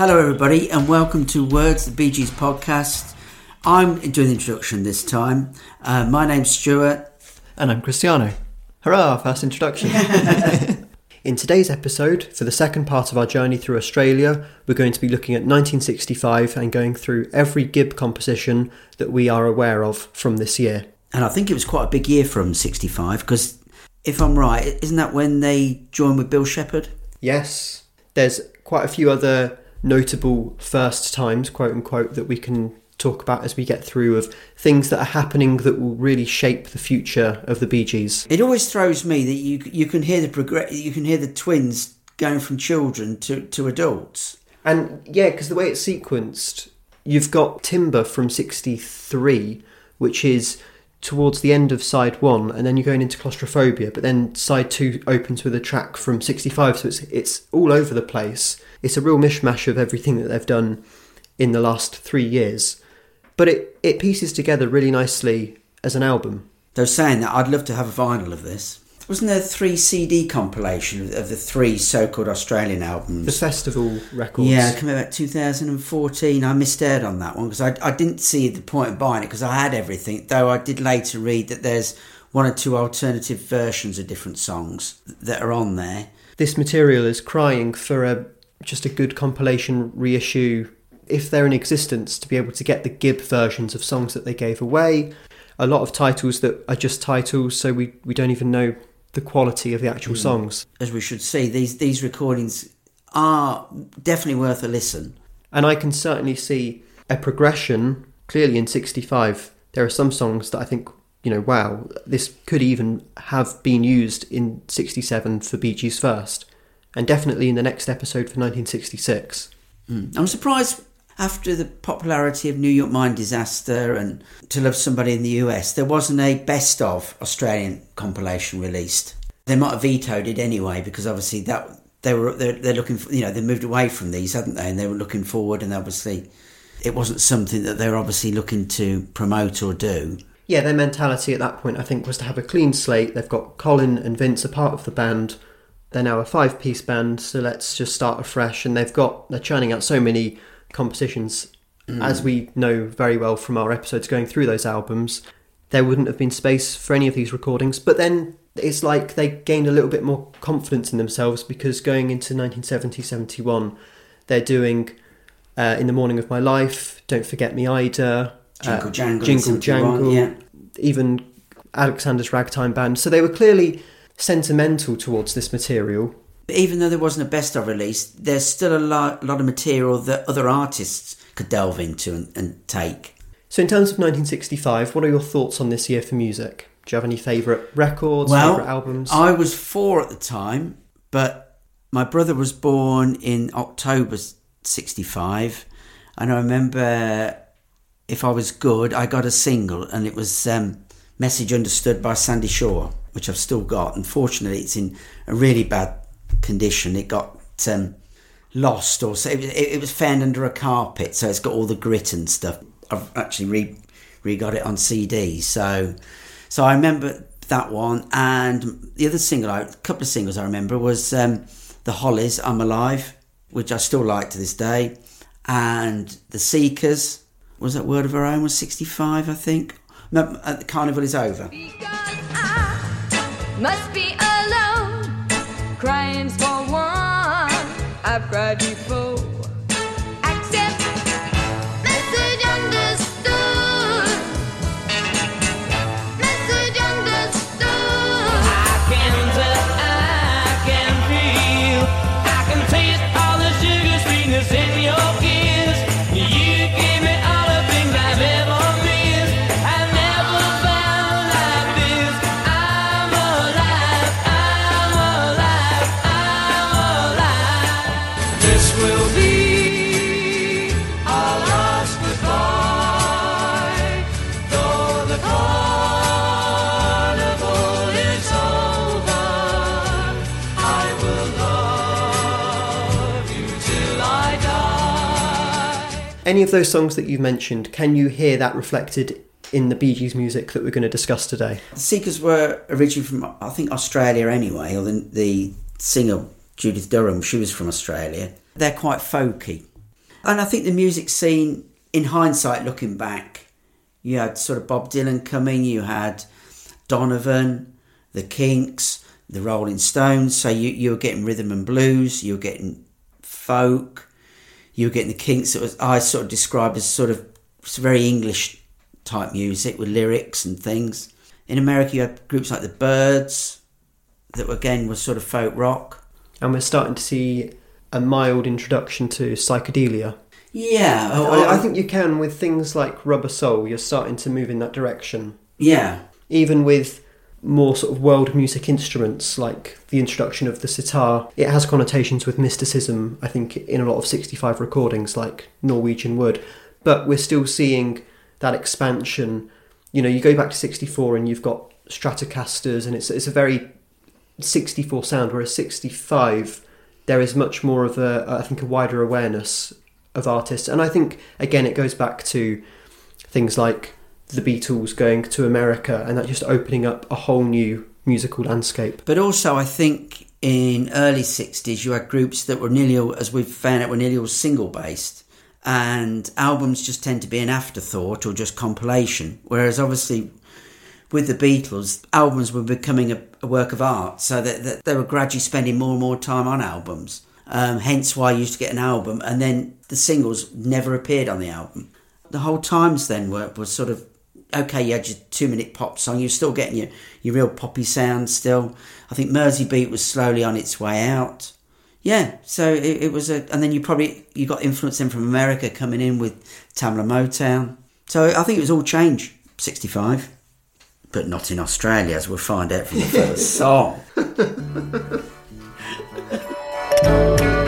Hello, everybody, and welcome to Words, the Bee Gees podcast. I'm doing the introduction this time. Uh, my name's Stuart. And I'm Cristiano. Hurrah, first introduction. In today's episode, for the second part of our journey through Australia, we're going to be looking at 1965 and going through every Gibb composition that we are aware of from this year. And I think it was quite a big year from 65 because, if I'm right, isn't that when they joined with Bill Shepherd? Yes, there's quite a few other notable first times, quote unquote, that we can talk about as we get through of things that are happening that will really shape the future of the Bee Gees. It always throws me that you you can hear the progress, you can hear the twins going from children to, to adults. And yeah, because the way it's sequenced, you've got Timber from 63, which is towards the end of side one, and then you're going into claustrophobia, but then side two opens with a track from 65, so it's, it's all over the place. It's a real mishmash of everything that they've done in the last three years. But it, it pieces together really nicely as an album. They were saying that I'd love to have a vinyl of this. Wasn't there a three CD compilation of, the three so-called Australian albums? The festival records. Yeah, coming out 2014. I missed out on that one because I, I didn't see the point of buying it because I had everything. Though I did later read that there's one or two alternative versions of different songs that are on there. This material is crying for a just a good compilation reissue if they're in existence to be able to get the Gibb versions of songs that they gave away. A lot of titles that are just titles, so we, we don't even know the quality of the actual mm. songs. As we should see, these these recordings are definitely worth a listen. And I can certainly see a progression clearly in 65. There are some songs that I think, you know, wow, this could even have been used in 67 for Bee Gees first, and definitely in the next episode for 1966. Mm. I'm surprised after the popularity of New York Mine Disaster and To Love Somebody in the US, there wasn't a best of Australian compilation released. They might have vetoed it anyway because obviously that they were they're, they're looking for, you know they moved away from these hadn't they and they were looking forward and obviously it wasn't something that they were obviously looking to promote or do yeah their mentality at that point i think was to have a clean slate they've got colin and vince a part of the band they're now a five piece band so let's just start afresh and they've got they're churning out so many compositions mm. as we know very well from our episodes going through those albums there wouldn't have been space for any of these recordings but then it's like they gained a little bit more confidence in themselves because going into 1970 71 they're doing uh, in the morning of my life don't forget me ida jingle uh, jangle, jingle jangle yeah. even alexander's ragtime band so they were clearly sentimental towards this material even though there wasn't a best of release there's still a lot, lot of material that other artists could delve into and, and take so in terms of 1965 what are your thoughts on this year for music do you have any favourite records, well, favourite albums? I was four at the time, but my brother was born in October 65. And I remember if I was good, I got a single, and it was um, Message Understood by Sandie Shaw, which I've still got. Unfortunately, it's in a really bad condition. It got um, lost, or so it, it, was found under a carpet, so it's got all the grit and stuff. I've actually re, re got it on CD, so so I remember that one, and the other single, a couple of singles I remember was um, the Hollies, "I'm Alive," which I still like to this day, and the Seekers. Was that World of Our Own was sixty five, I think. No, uh, the Carnival is over. Must be alone. Crimes for one. I've cried before. Any of those songs that you've mentioned, can you hear that reflected in the Bee Gees music that we're going to discuss today? The Seekers were originally from, I think, Australia anyway, or the, the singer Judith Durham, she was from Australia. They're quite folky. And I think the music scene, in hindsight, looking back, you had sort of Bob Dylan coming, you had Donovan, the Kinks, the Rolling Stones. So you, you were getting rhythm and blues, you were getting folk, you were getting the Kinks that was I sort of described as sort of very English type music with lyrics and things. In America, you had groups like the Byrds that again was sort of folk rock. And we're starting to see a mild introduction to psychedelia. Yeah, I, I oh, think you can with things like Rubber Soul. You're starting to move in that direction. yeah, Even with more sort of world music instruments, like the introduction of the sitar, it has connotations with mysticism. I think in a lot of 65 recordings, like Norwegian Wood. But we're still seeing that expansion. You know, you go back to 64 and you've got Stratocasters, and it's it's a very 64 sound, whereas 65 there is much more of a I think a wider awareness of artists, and I think again it goes back to things like the Beatles going to America and that just opening up a whole new musical landscape. But also, I think in early 60s, you had groups that were nearly, all, as we've found out, were nearly all single based. And albums just tend to be an afterthought or just compilation. Whereas, obviously, with the Beatles, albums were becoming a, a work of art. So that, that they were gradually spending more and more time on albums. Um, hence why you used to get an album and then the singles never appeared on the album. The whole times then were, were sort of okay, you had your two minute pop song, you're still getting your, your real poppy sound still. I think Mersey Beat was slowly on its way out. Yeah, so it, it was a, and then you probably you got influence then from America coming in with Tamla Motown. So I think it was all change, sixty five, but not in Australia, as we'll find out from the first song.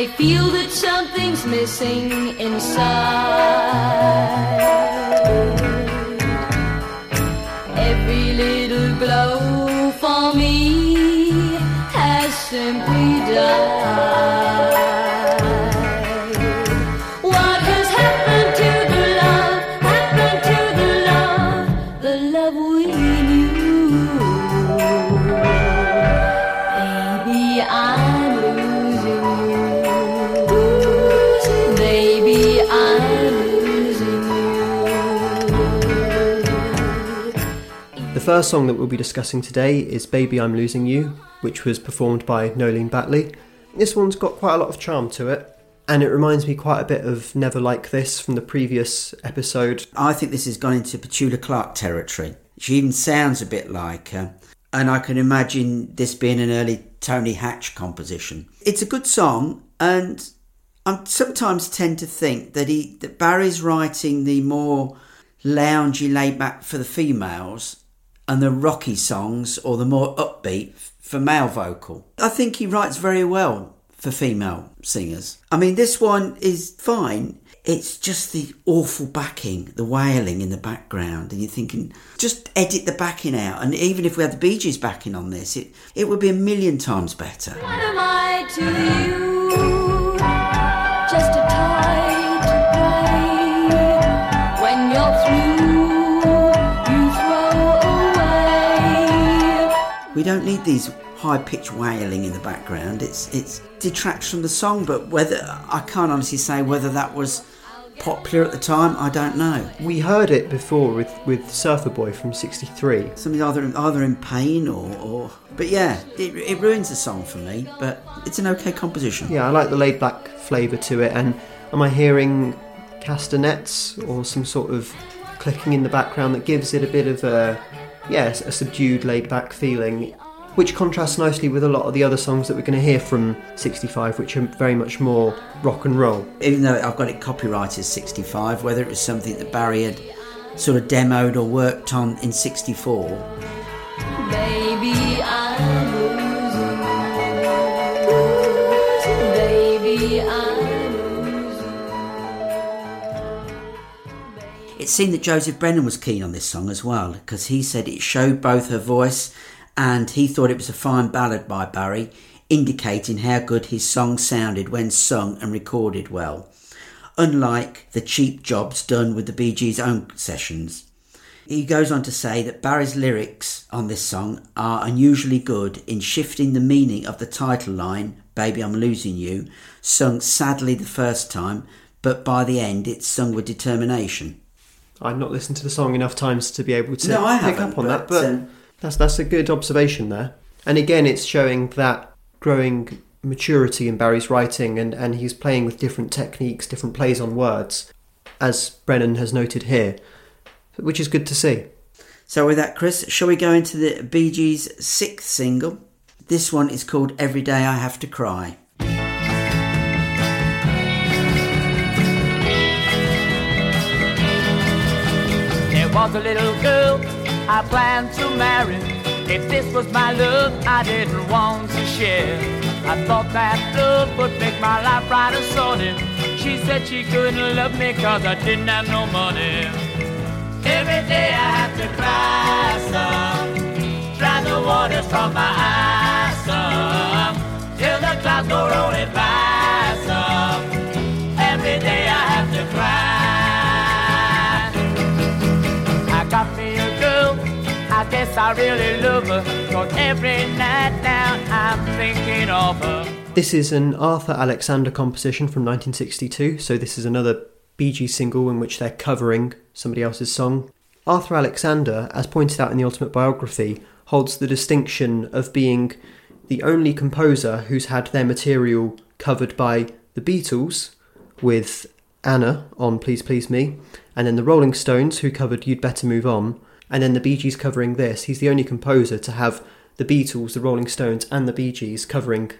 I feel that something's missing inside. Every little glow for me has simply died. First song that we'll be discussing today is Baby I'm Losing You, which was performed by Noeleen Batley. This one's got quite a lot of charm to it, and it reminds me quite a bit of Never Like This from the previous episode. I think this has gone into Petula Clark territory. She even sounds a bit like her. And I can imagine this being an early Tony Hatch composition. It's a good song, and I sometimes tend to think that he that Barry's writing the more loungy, laid back for the females, and the rocky songs or the more upbeat for male vocal. I think he writes very well for female singers. I mean, this one is fine. It's just the awful backing, the wailing in the background, and you're thinking, just edit the backing out. And even if we had the Bee Gees backing on this, it, it would be a million times better. What am I to you? Just a toy to play. When you're through, We don't need these high pitched wailing in the background. It's it's detracts from the song, but whether I can't honestly say whether that was popular at the time, I don't know. We heard it before with, with Surfer Boy from 63. Something either either in pain or, or but yeah, it, it ruins the song for me. But it's an okay composition. Yeah, I like the laid back flavour to it, and am I hearing castanets or some sort of clicking in the background that gives it a bit of a, yes, a subdued laid back feeling, which contrasts nicely with a lot of the other songs that we're going to hear from 65, which are very much more rock and roll. Even though I've got it copyrighted 65, whether it was something that Barry had sort of demoed or worked on in 64. It seemed that Joseph Brennan was keen on this song as well because he said it showed both her voice and he thought it was a fine ballad by Barry, indicating how good his song sounded when sung and recorded well, unlike the cheap jobs done with the Bee Gees' own sessions. He goes on to say that Barry's lyrics on this song are unusually good in shifting the meaning of the title line, Baby I'm Losing You, sung sadly the first time, but by the end it's sung with determination. I've not listened to the song enough times to be able to No, I pick up on that, but, but um, that's that's a good observation there. And again, it's showing that growing maturity in Barry's writing, and and he's playing with different techniques, different plays on words, as Brennan has noted here, which is good to see. So with that, Chris, shall we go into the Bee Gees' sixth single? This one is called Every Day I Have to Cry. Was a little girl I planned to marry. If this was my love, I didn't want to share. I thought that love would make my life bright and sunny. She said she couldn't love me cause I didn't have no money. Every day I have to cry some, dry the waters from my eyes some, till the clouds go rolling by I really love her. Cause every night now I'm thinking of her. This is an Arthur Alexander composition from 1962, so this is another Bee Gees single in which they're covering somebody else's song. Arthur Alexander, as pointed out in the Ultimate Biography, holds the distinction of being the only composer who's had their material covered by the Beatles with Anna on Please Please Me, and then the Rolling Stones who covered You'd Better Move On, and then the Bee Gees covering this. He's the only composer to have the Beatles, the Rolling Stones, and the Bee Gees covering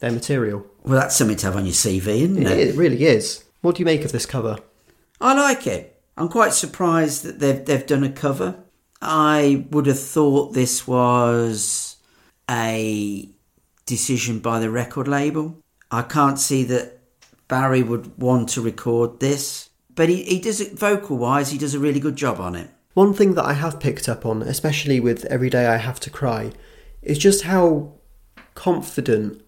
their material. Well, that's something to have on your CV, isn't it? It really is. What do you make of this cover? I like it. I'm quite surprised that they've they've done a cover. I would have thought this was a decision by the record label. I can't see that Barry would want to record this, but he, he does it vocal wise. He does a really good job on it. One thing that I have picked up on, especially with Every Day I Have to Cry, is just how confident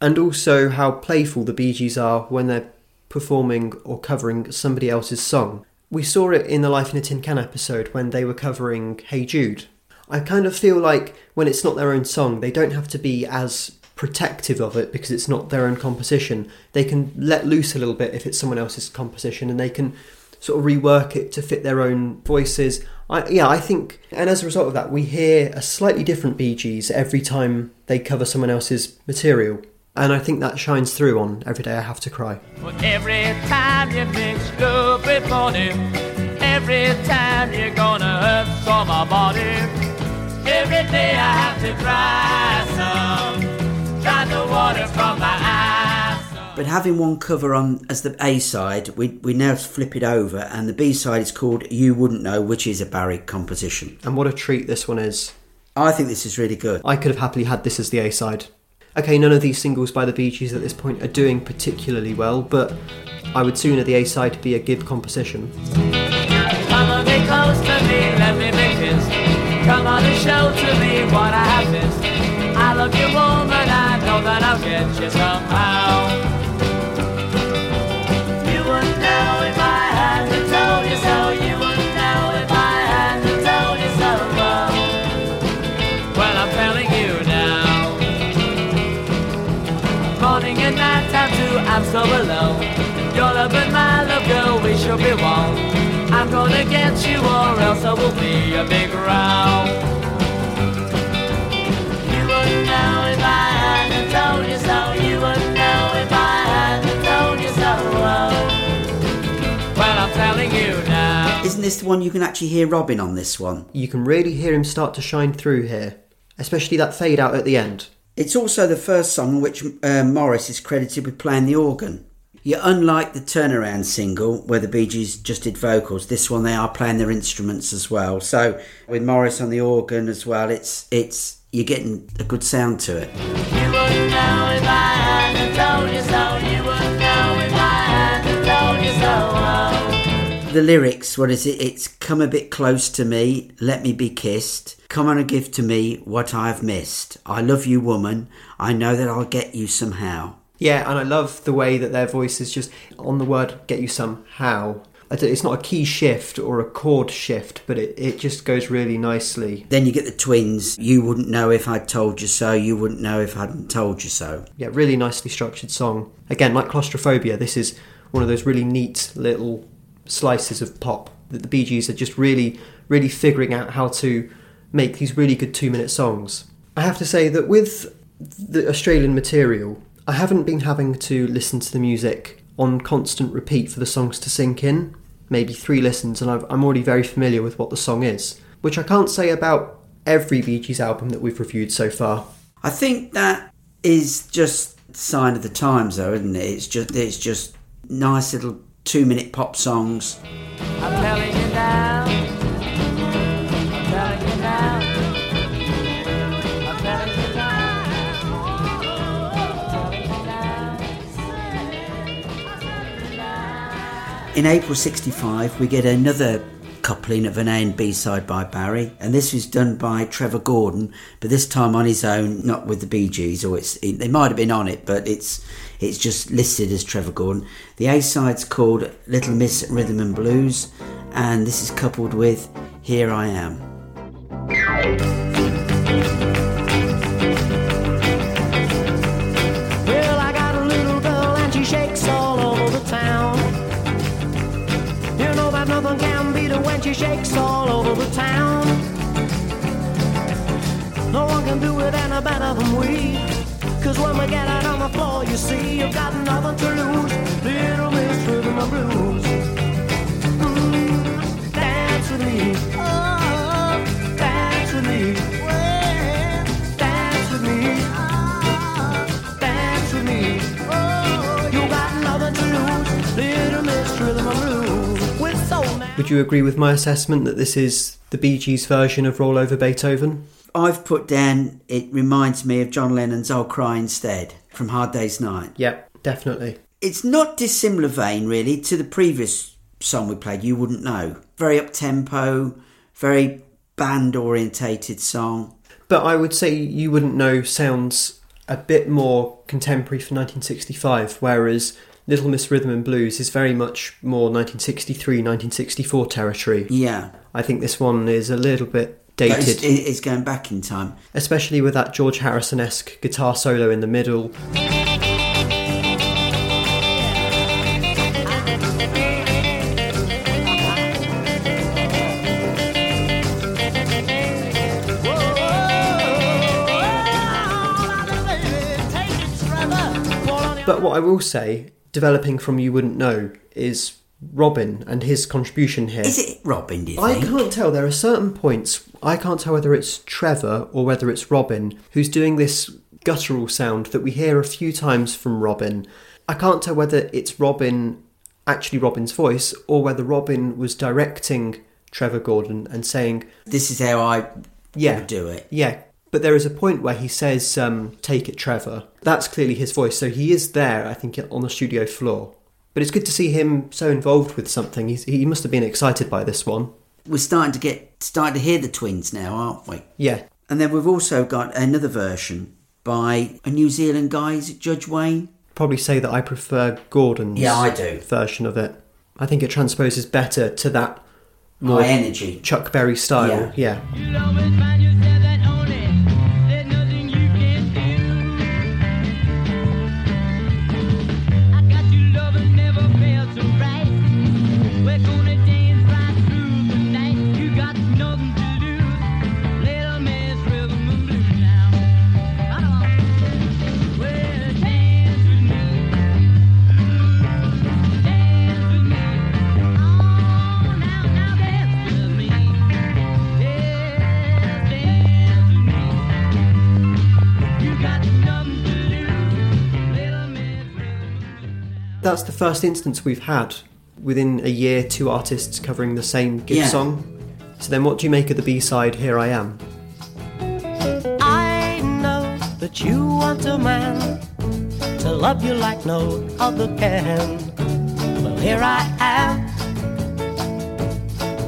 and also how playful the Bee Gees are when they're performing or covering somebody else's song. We saw it in the Life in a Tin Can episode when they were covering Hey Jude. I kind of feel like when it's not their own song, they don't have to be as protective of it because it's not their own composition. They can let loose a little bit if it's someone else's composition and they can sort of rework it to fit their own voices. I, yeah, I think, and as a result of that, we hear a slightly different Bee Gees every time they cover someone else's material. And I think that shines through on Every Day I Have to Cry. But every time you love with money, every time you're gonna hurt somebody. Every day I have to cry some, dry the water from my. But having one cover on as the A side, we we now flip it over, and the B side is called "You Wouldn't Know," which is a Barry composition. And what a treat this one is. I think this is really good. I could have happily had this as the A side. Okay, none of these singles by the Bee Gees at this point are doing particularly well, but I would sooner the A side be a Gibb composition. Come on, get close to me, let me make this. Come on and show to me what I have missed. I love you, woman, I know that I'll get you somehow. There will be a big row. You wouldn't know if I hadn't told you so. You wouldn't know if I hadn't told you so. Well, I'm telling you now. Isn't this the one you can actually hear Robin on this one? You can really hear him start to shine through here, especially that fade out at the end. It's also the first song in which uh, Morris is credited with playing the organ. Yeah, unlike the turnaround single where the Bee Gees just did vocals, this one they are playing their instruments as well. So with Morris on the organ as well, it's it's you're getting a good sound to it. You wouldn't know if I hadn't told you so. You wouldn't know if I hadn't told you so. The lyrics, what is it? It's come a bit close to me, let me be kissed. Come on and give to me what I have missed. I love you, woman. I know that I'll get you somehow. Yeah, and I love the way that their voice is just on the word get you somehow. I it's not a key shift or a chord shift, but it, it just goes really nicely. Then you get the twins. You wouldn't know if I'd told you so. You wouldn't know if I hadn't told you so. Yeah, really nicely structured song. Again, like Claustrophobia, this is one of those really neat little slices of pop that the Bee Gees are just really, really figuring out how to make these really good two minute songs. I have to say that with the Australian material, I haven't been having to listen to the music on constant repeat for the songs to sink in. Maybe three listens, and I've, I'm already very familiar with what the song is, which I can't say about every Bee Gees album that we've reviewed so far. I think that is just sign of the times, though, isn't it? It's just it's just nice little two minute pop songs. In April '65, we get another coupling of an A and B side by Barry, and this was done by Trevor Gordon, but this time on his own, not with the Bee Gees, or it's it, they might have been on it, but it's it's just listed as Trevor Gordon. The A side's called Little Miss Rhythm and Blues, and this is coupled with Here I Am. Nothing can beat her when she shakes all over the town. No one can do it any better than we. Cause when we get out on the floor, you see, you've got nothing to lose. Little Miss Rhythm and Blues. Mm, dance with me. Oh, Would you agree with my assessment that this is the Bee Gees version of Roll Over Beethoven? I've put down. It reminds me of John Lennon's "I'll Cry Instead" from Hard Day's Night. Yep, definitely. It's not dissimilar vein really to the previous song we played. You wouldn't know. Very up tempo, very band orientated song. But I would say you wouldn't know sounds a bit more contemporary for 1965, whereas Little Miss Rhythm and Blues is very much more 1963, 1964 territory. Yeah, I think this one is a little bit But it's, dated, it's going back in time. especially with that George Harrison esque guitar solo in the middle. But what I will say, developing from You Wouldn't Know, is Robin and his contribution here. Is it Robin? Do you I think? can't tell. There are certain points I can't tell whether it's Trevor or whether it's Robin who's doing this guttural sound that we hear a few times from Robin. I can't tell whether it's Robin, actually Robin's voice, or whether Robin was directing Trevor Gordon and saying, This is how I "Yeah, would do it. yeah." But there is a point where he says, um, "Take it, Trevor." That's clearly his voice. So he is there, I think, on the studio floor. But it's good to see him so involved with something. He's, he must have been excited by this one. We're starting to get starting to hear the twins now, aren't we? Yeah, And then we've also got another version by a New Zealand guy. Is it Judge Wayne? probably say that I prefer Gordon's Yeah, I do. version of it. I think it transposes better to that more High energy. Chuck Berry style. Yeah. You'll That's the first instance we've had within a year two artists covering the same Gibbs Yeah. song. So then what do you make of the B side Here I Am? I know that you want a man to love you like no other can. Well, here I am.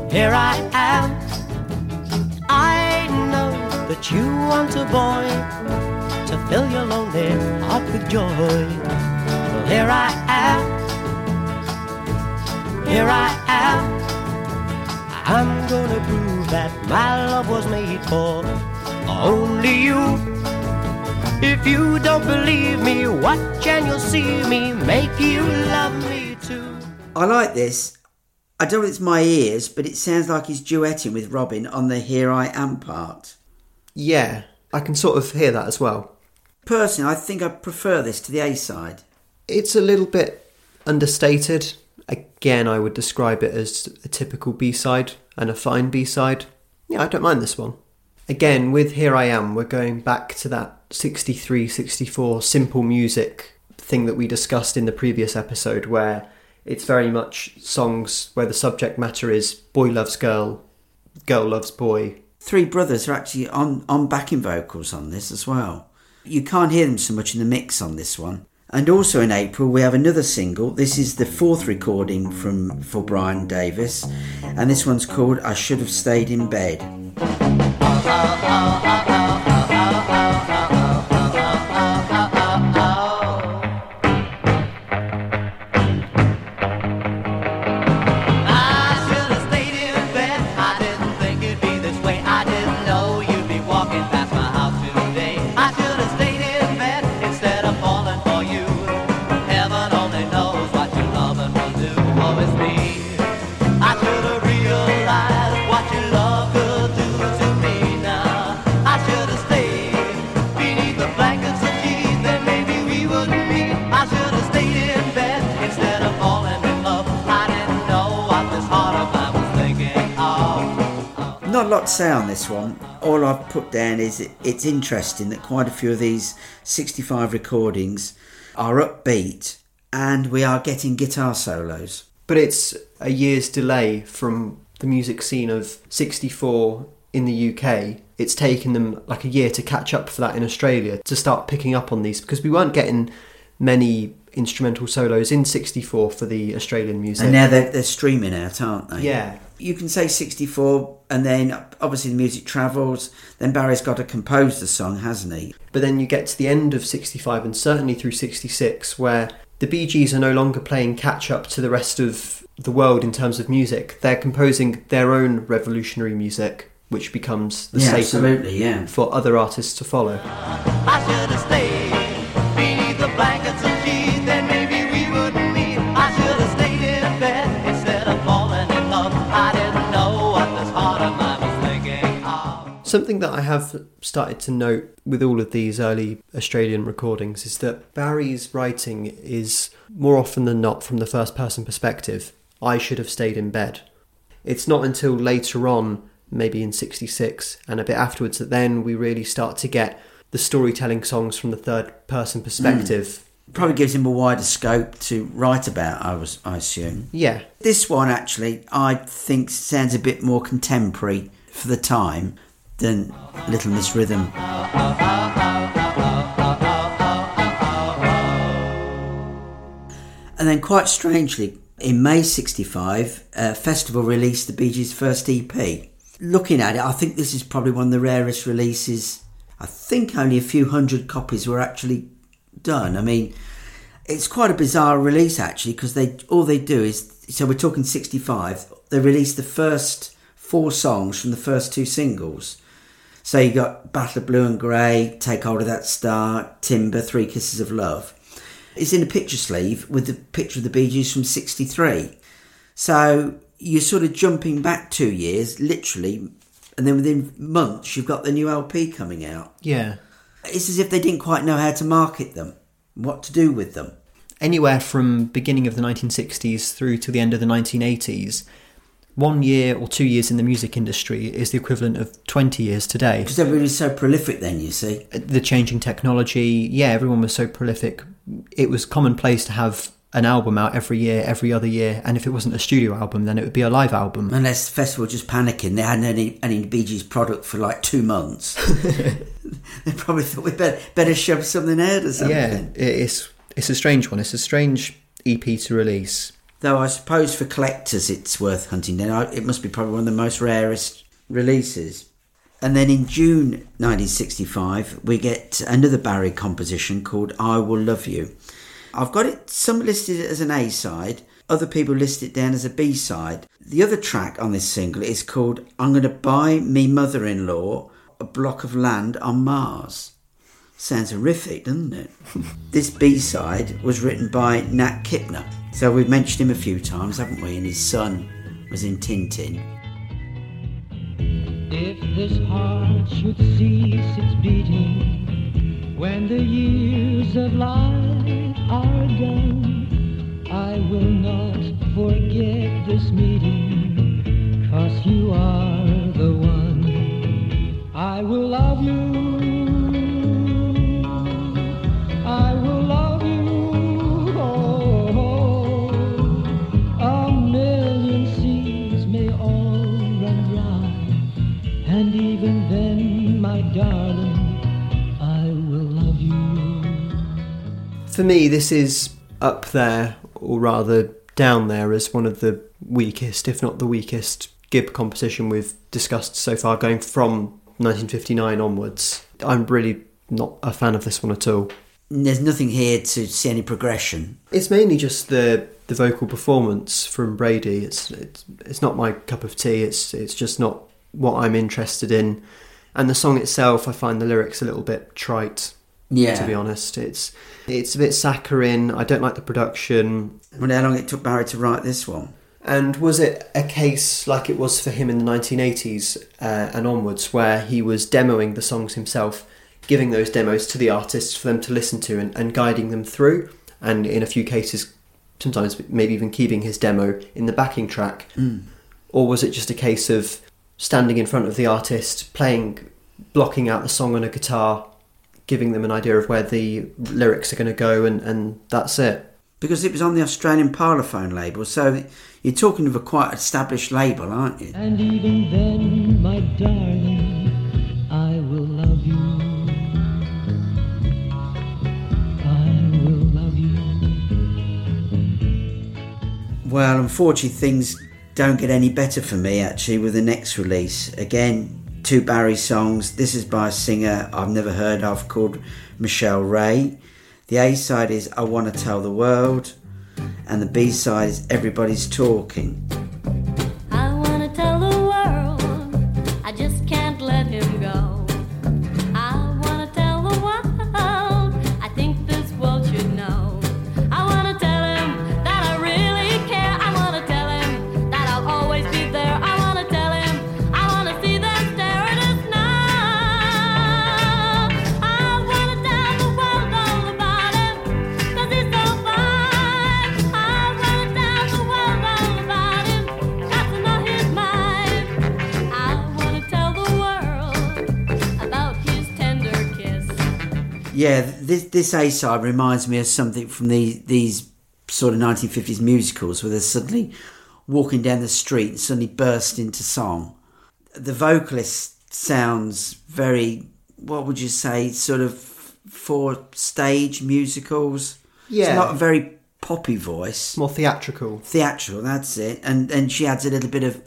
Here I am. I know that you want a boy to fill your lonely heart with joy. Well, here I am. Here here I am. I'm gonna prove that my love was made for only you. If you don't believe me, watch and you'll see me make you love me too. I like this. I don't know if it's my ears, but it sounds like he's duetting with Robin on the Here I Am part. Yeah, I can sort of hear that as well. Personally, I think I prefer this to the A side. It's a little bit understated. Again, I would describe it as a typical B side and a fine B side. Yeah, I don't mind this one. Again, with Here I Am, we're going back to that 63 64 simple music thing that we discussed in the previous episode, where it's very much songs where the subject matter is boy loves girl, girl loves boy. Three brothers are actually on, on backing vocals on this as well. You can't hear them so much in the mix on this one. And also in April we have another single. This is the fourth recording from for Bryan Davies, and this one's called "I Should Have Stayed in Bed." Ah, ah, ah, a lot to say on this one. All I've put down is it, it's interesting that quite a few of these 65 recordings are upbeat, and we are getting guitar solos. But it's a year's delay from the music scene of 64 in the UK. It's taken them like a year to catch up for that in Australia to start picking up on these because we weren't getting many instrumental solos in 64 for the Australian music. And now they're, they're streaming out, aren't they? Yeah. You can say 64, and then obviously the music travels. Then Barry's got to compose the song, hasn't he? But then you get to the end of 65 and certainly through 66 where the Bee Gees are no longer playing catch up to the rest of the world in terms of music. They're composing their own revolutionary music, which becomes the yeah, staple absolutely, yeah. for other artists to follow. Something that I have started to note with all of these early Australian recordings is that Barry's writing is more often than not from the first person perspective. I should have stayed in bed. It's not until later on, maybe in 66 and a bit afterwards, that then we really start to get the storytelling songs from the third person perspective. Hmm. Probably gives him a wider scope to write about, I, was, I assume. Yeah, This one actually, I think, sounds a bit more contemporary for the time than Little Miss Rhythm. And then, quite strangely, in May 65, uh, Festival released the Bee Gees' first EP. Looking at it, I think this is probably one of the rarest releases. I think only a few hundred copies were actually done. I mean, it's quite a bizarre release actually because they all they do is so we're talking 65 they released the first four songs from the first two singles so you got battle of blue and grey take hold of that star timber three kisses of love. It's in a picture sleeve with the picture of the Bee Gees from 63 so you're sort of jumping back two years literally and then within months you've got the new lp coming out. Yeah. it's as if they didn't quite know how to market them what to do with them. Anywhere from beginning of the 1960s through to the end of the 1980s, one year or two years in the music industry is the equivalent of 20 years today. Because everybody's so prolific then, you see. the changing technology, yeah, everyone was so prolific. It was commonplace to have an album out every year, every other year, and if it wasn't a studio album, then it would be a live album. Unless the festival just panicking, they hadn't any, any Bee Gees product for like two months. they probably thought we better, better shove something out or something. Yeah, it's it's a strange one. It's a strange EP to release. Though I suppose for collectors it's worth hunting down. It must be probably one of the most rarest releases. And then in June 1965, we get another Barry composition called I Will Love You. I've got it some listed it as an A side, Other people list it down as a B side. The other track on this single is called I'm Gonna Buy Me Mother in Law a Block of Land on Mars. Sounds horrific, doesn't it? this B side was written by Nat Kipner. So we've mentioned him a few times, haven't we? And his son was in Tin Tin. If this heart should cease its beating when the years of life are done, I will not forget this meeting, cause you are the one. I will love you. For me, this is up there, or rather down there, as one of the weakest, if not the weakest, Gibb composition we've discussed so far, going from 1959 onwards. I'm really not a fan of this one at all. There's nothing here to see any progression. It's mainly just the the vocal performance from Brady. It's it's it's not my cup of tea. It's it's just not what I'm interested in. And the song itself, I find the lyrics a little bit trite. Yeah. To be honest, it's it's a bit saccharine. I don't like the production. I wonder how long it took Barry to write this one. And was it a case like it was for him in the 1980s uh, and onwards, where he was demoing the songs himself, giving those demos to the artists for them to listen to and, and guiding them through, and in a few cases, sometimes maybe even keeping his demo in the backing track? Or was it just a case of standing in front of the artist, playing, blocking out the song on a guitar, giving them an idea of where the lyrics are going to go, and, and that's it? Because it was on the Australian Parlophone label, so you're talking of a quite established label, aren't you? And even then, my darling, I will love you. I will love you. Well, unfortunately, things don't get any better for me actually with the next release. Again, two Barry songs. This is by a singer I've never heard of called Michelle Ray. The A side is I Want to Tell the World, and the B side is Everybody's Talking. This this A side reminds me of something from the these sort of 1950s musicals where they're suddenly walking down the street and suddenly burst into song. The vocalist sounds very, what would you say, sort of for stage musicals. Yeah. it's not a very poppy voice. More theatrical. theatrical. That's it. And and she adds a little bit of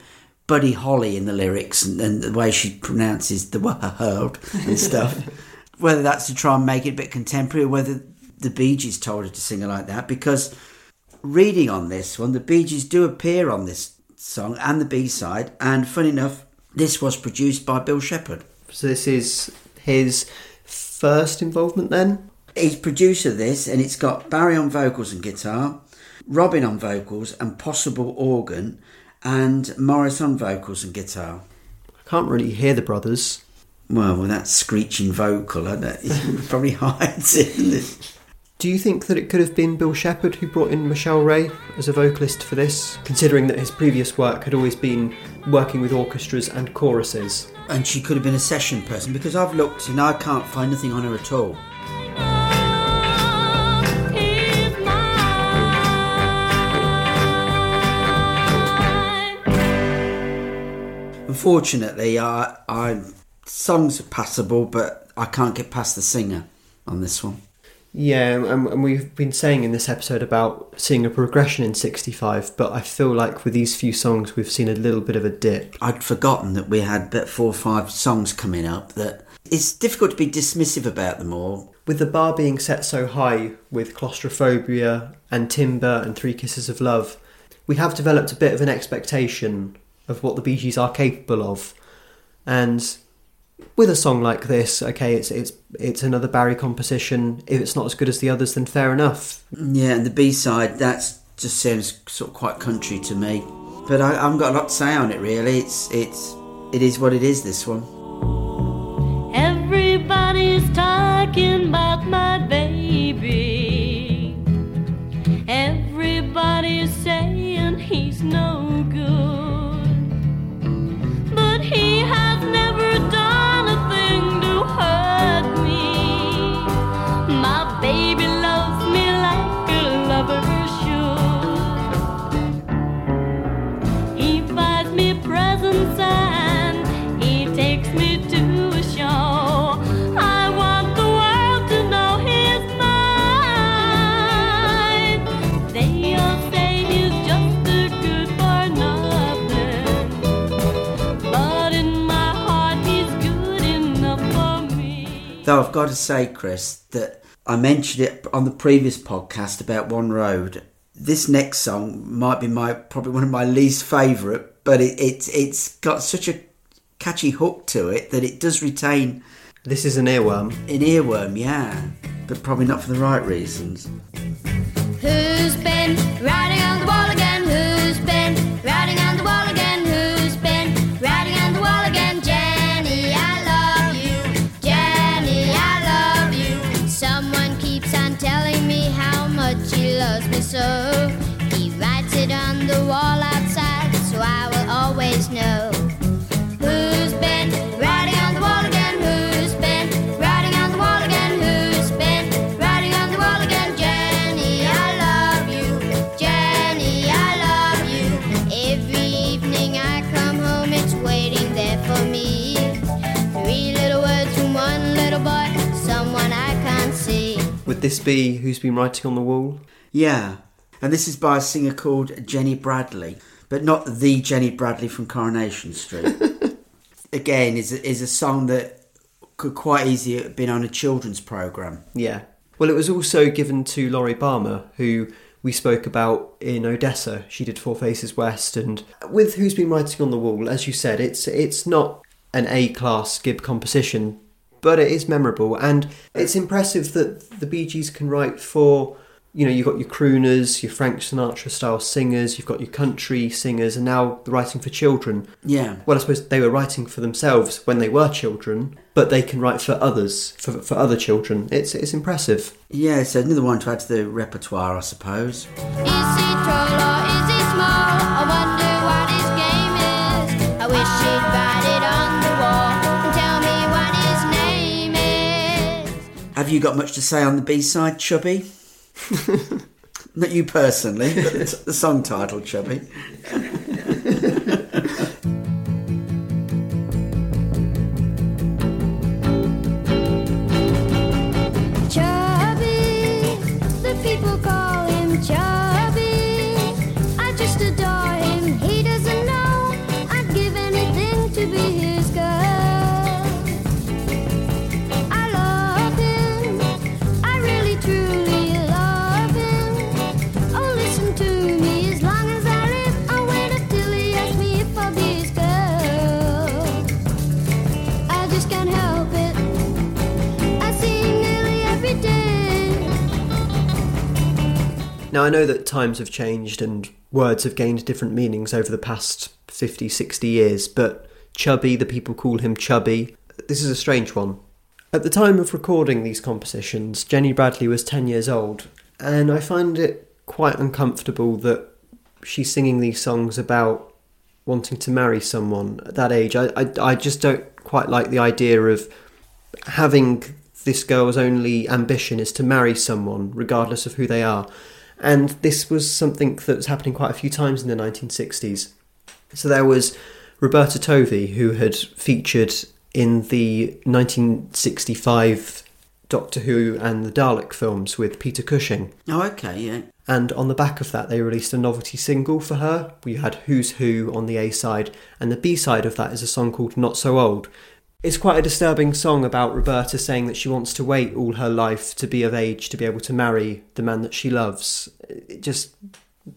Buddy Holly in the lyrics and, and the way she pronounces the world and stuff. whether that's to try and make it a bit contemporary, or whether the Bee Gees told her to sing it like that. Because reading on this one, the Bee Gees do appear on this song and the B side. And fun enough, this was produced by Bill Shepherd. So this is his first involvement then? He's producer of this, and it's got Barry on vocals and guitar, Robin on vocals and possible organ, and Morris on vocals and guitar. I can't really hear the brothers. Well, with that screeching vocal, it probably hides it. Do you think that it could have been Bill Shepherd who brought in Michelle Ray as a vocalist for this, considering that his previous work had always been working with orchestras and choruses? And she could have been a session person because I've looked and I can't find nothing on her at all. Unfortunately, I, I songs are passable, but I can't get past the singer on this one. Yeah, and, and we've been saying in this episode about seeing a progression in 65, but I feel like with these few songs we've seen a little bit of a dip. I'd forgotten that we had about four or five songs coming up that it's difficult to be dismissive about them all. With the bar being set so high with claustrophobia and timber and three kisses of love, we have developed a bit of an expectation of what the Bee Gees are capable of, and with a song like this, okay, it's it's it's another Barry composition. If it's not as good as the others, then fair enough. Yeah, and the B side, that's just sounds sort of quite country to me. But I, I haven't got a lot to say on it really. It's it's it is what it is. This one. Everybody's talking about my baby. Though I've got to say, Chris, that I mentioned it on the previous podcast about One Road. This next song might be my probably one of my least favourite, but it, it's it's got such a catchy hook to it that it does retain This is an earworm. an earworm, yeah, but probably not for the right reasons. Who's been riding this be who's been writing on the wall? Yeah, and this is by a singer called Jenny Bradley, but not the Jenny Bradley from Coronation Street. Again, is a, is a song that could quite easily have been on a children's program. Yeah. Well, it was also given to Lori Balmer, who we spoke about in Odessa. She did Four Faces West, and with Who's Been Writing on the Wall, as you said, it's it's not an A class Gibb composition, but it is memorable, and it's impressive that the Bee Gees can write for. You know, you've got your crooners, your Frank Sinatra style singers, you've got your country singers, and now they're writing for children. Yeah, Well, I suppose they were writing for themselves when they were children, but they can write for others, for, for other children. It's it's impressive. yeah, it's another one to add to the repertoire, I suppose. Is he tall or is he small? I wonder what his game is. I wish he'd you got much to say on the B side, Chubby? Not you personally, but the, song title. Chubby, Now, I know that times have changed and words have gained different meanings over the past 50, 60 years, but Chubby, the people call him Chubby. This is a strange one. At the time of recording these compositions, Jenny Bradley was 10 years old, and I find it quite uncomfortable that she's singing these songs about wanting to marry someone at that age. I, I, I just don't quite like the idea of having this girl's only ambition is to marry someone, regardless of who they are. And this was something that was happening quite a few times in the 1960s. So there was Roberta Tovey, who had featured in the 1965 Doctor Who and the Dalek films with Peter Cushing. Oh, okay, yeah. And on the back of that, they released a novelty single for her. We had Who's Who on the A side, and the B side of that is a song called Not So Old. It's quite a disturbing song about Roberta saying that she wants to wait all her life to be of age to be able to marry the man that she loves. It just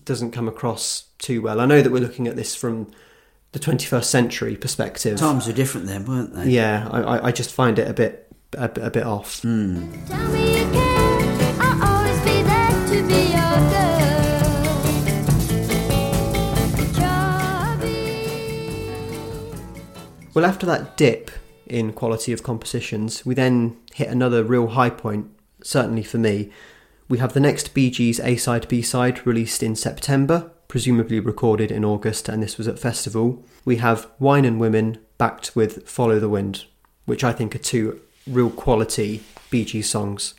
doesn't come across too well. I know that we're looking at this from the 21st century perspective. Times were different then, weren't they? Yeah, I, I- I just find it a bit a, bit- a bit off. Hmm. Tell me you care. I'll always be there to be your girl. Chubby. Well, after that dip in quality of compositions, we then hit another real high point, certainly for me. We have the next Bee Gees A side B side released in September, presumably recorded in August, and this was at Festival. We have Wine and Women backed with Follow the Wind, which I think are two real quality Bee Gees songs.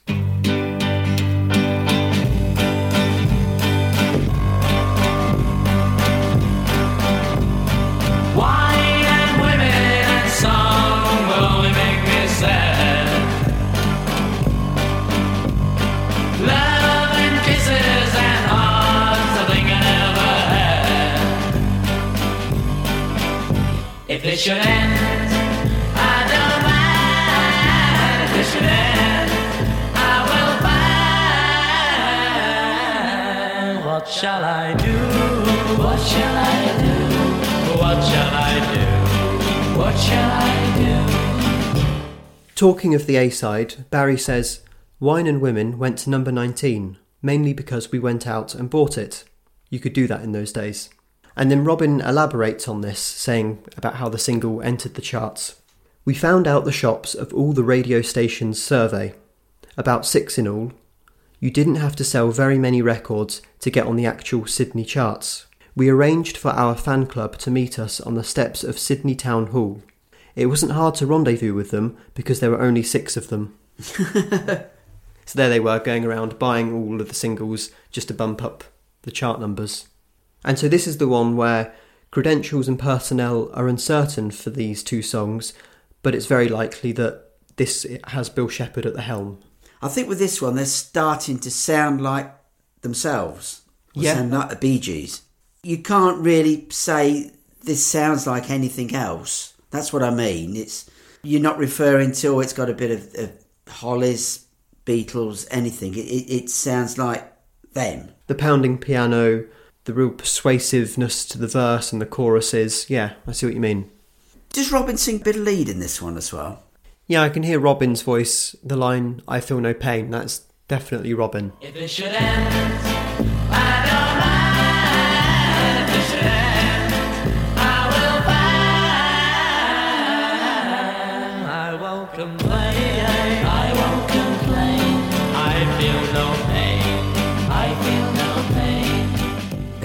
What shall I do? What shall I do? What shall I do? What shall I do? Talking of the A side, Barry says, Wine and Women went to number 19, mainly because we went out and bought it. You could do that in those days. And then Robin elaborates on this, saying about how the single entered the charts. We found out the shops of all the radio stations survey, about six in all. You didn't have to sell very many records to get on the actual Sydney charts. We arranged for our fan club to meet us on the steps of Sydney Town Hall. It wasn't hard to rendezvous with them because there were only six of them. so there they were, going around buying all of the singles just to bump up the chart numbers. And so this is the one where credentials and personnel are uncertain for these two songs, but it's very likely that this has Bill Shepherd at the helm. I think with this one, they're starting to sound like themselves. Yeah. Sound like the Bee Gees. You can't really say this sounds like anything else. That's what I mean. It's you're not referring to oh, it's got a bit of, of Hollies, Beatles, anything. It, it, it sounds like them. The pounding piano, the real persuasiveness to the verse and the choruses. Yeah, I see what you mean. Does Robin sing a bit of lead in this one as well? Yeah, I can hear Robin's voice, the line, I feel no pain. That's definitely Robin. If it should end,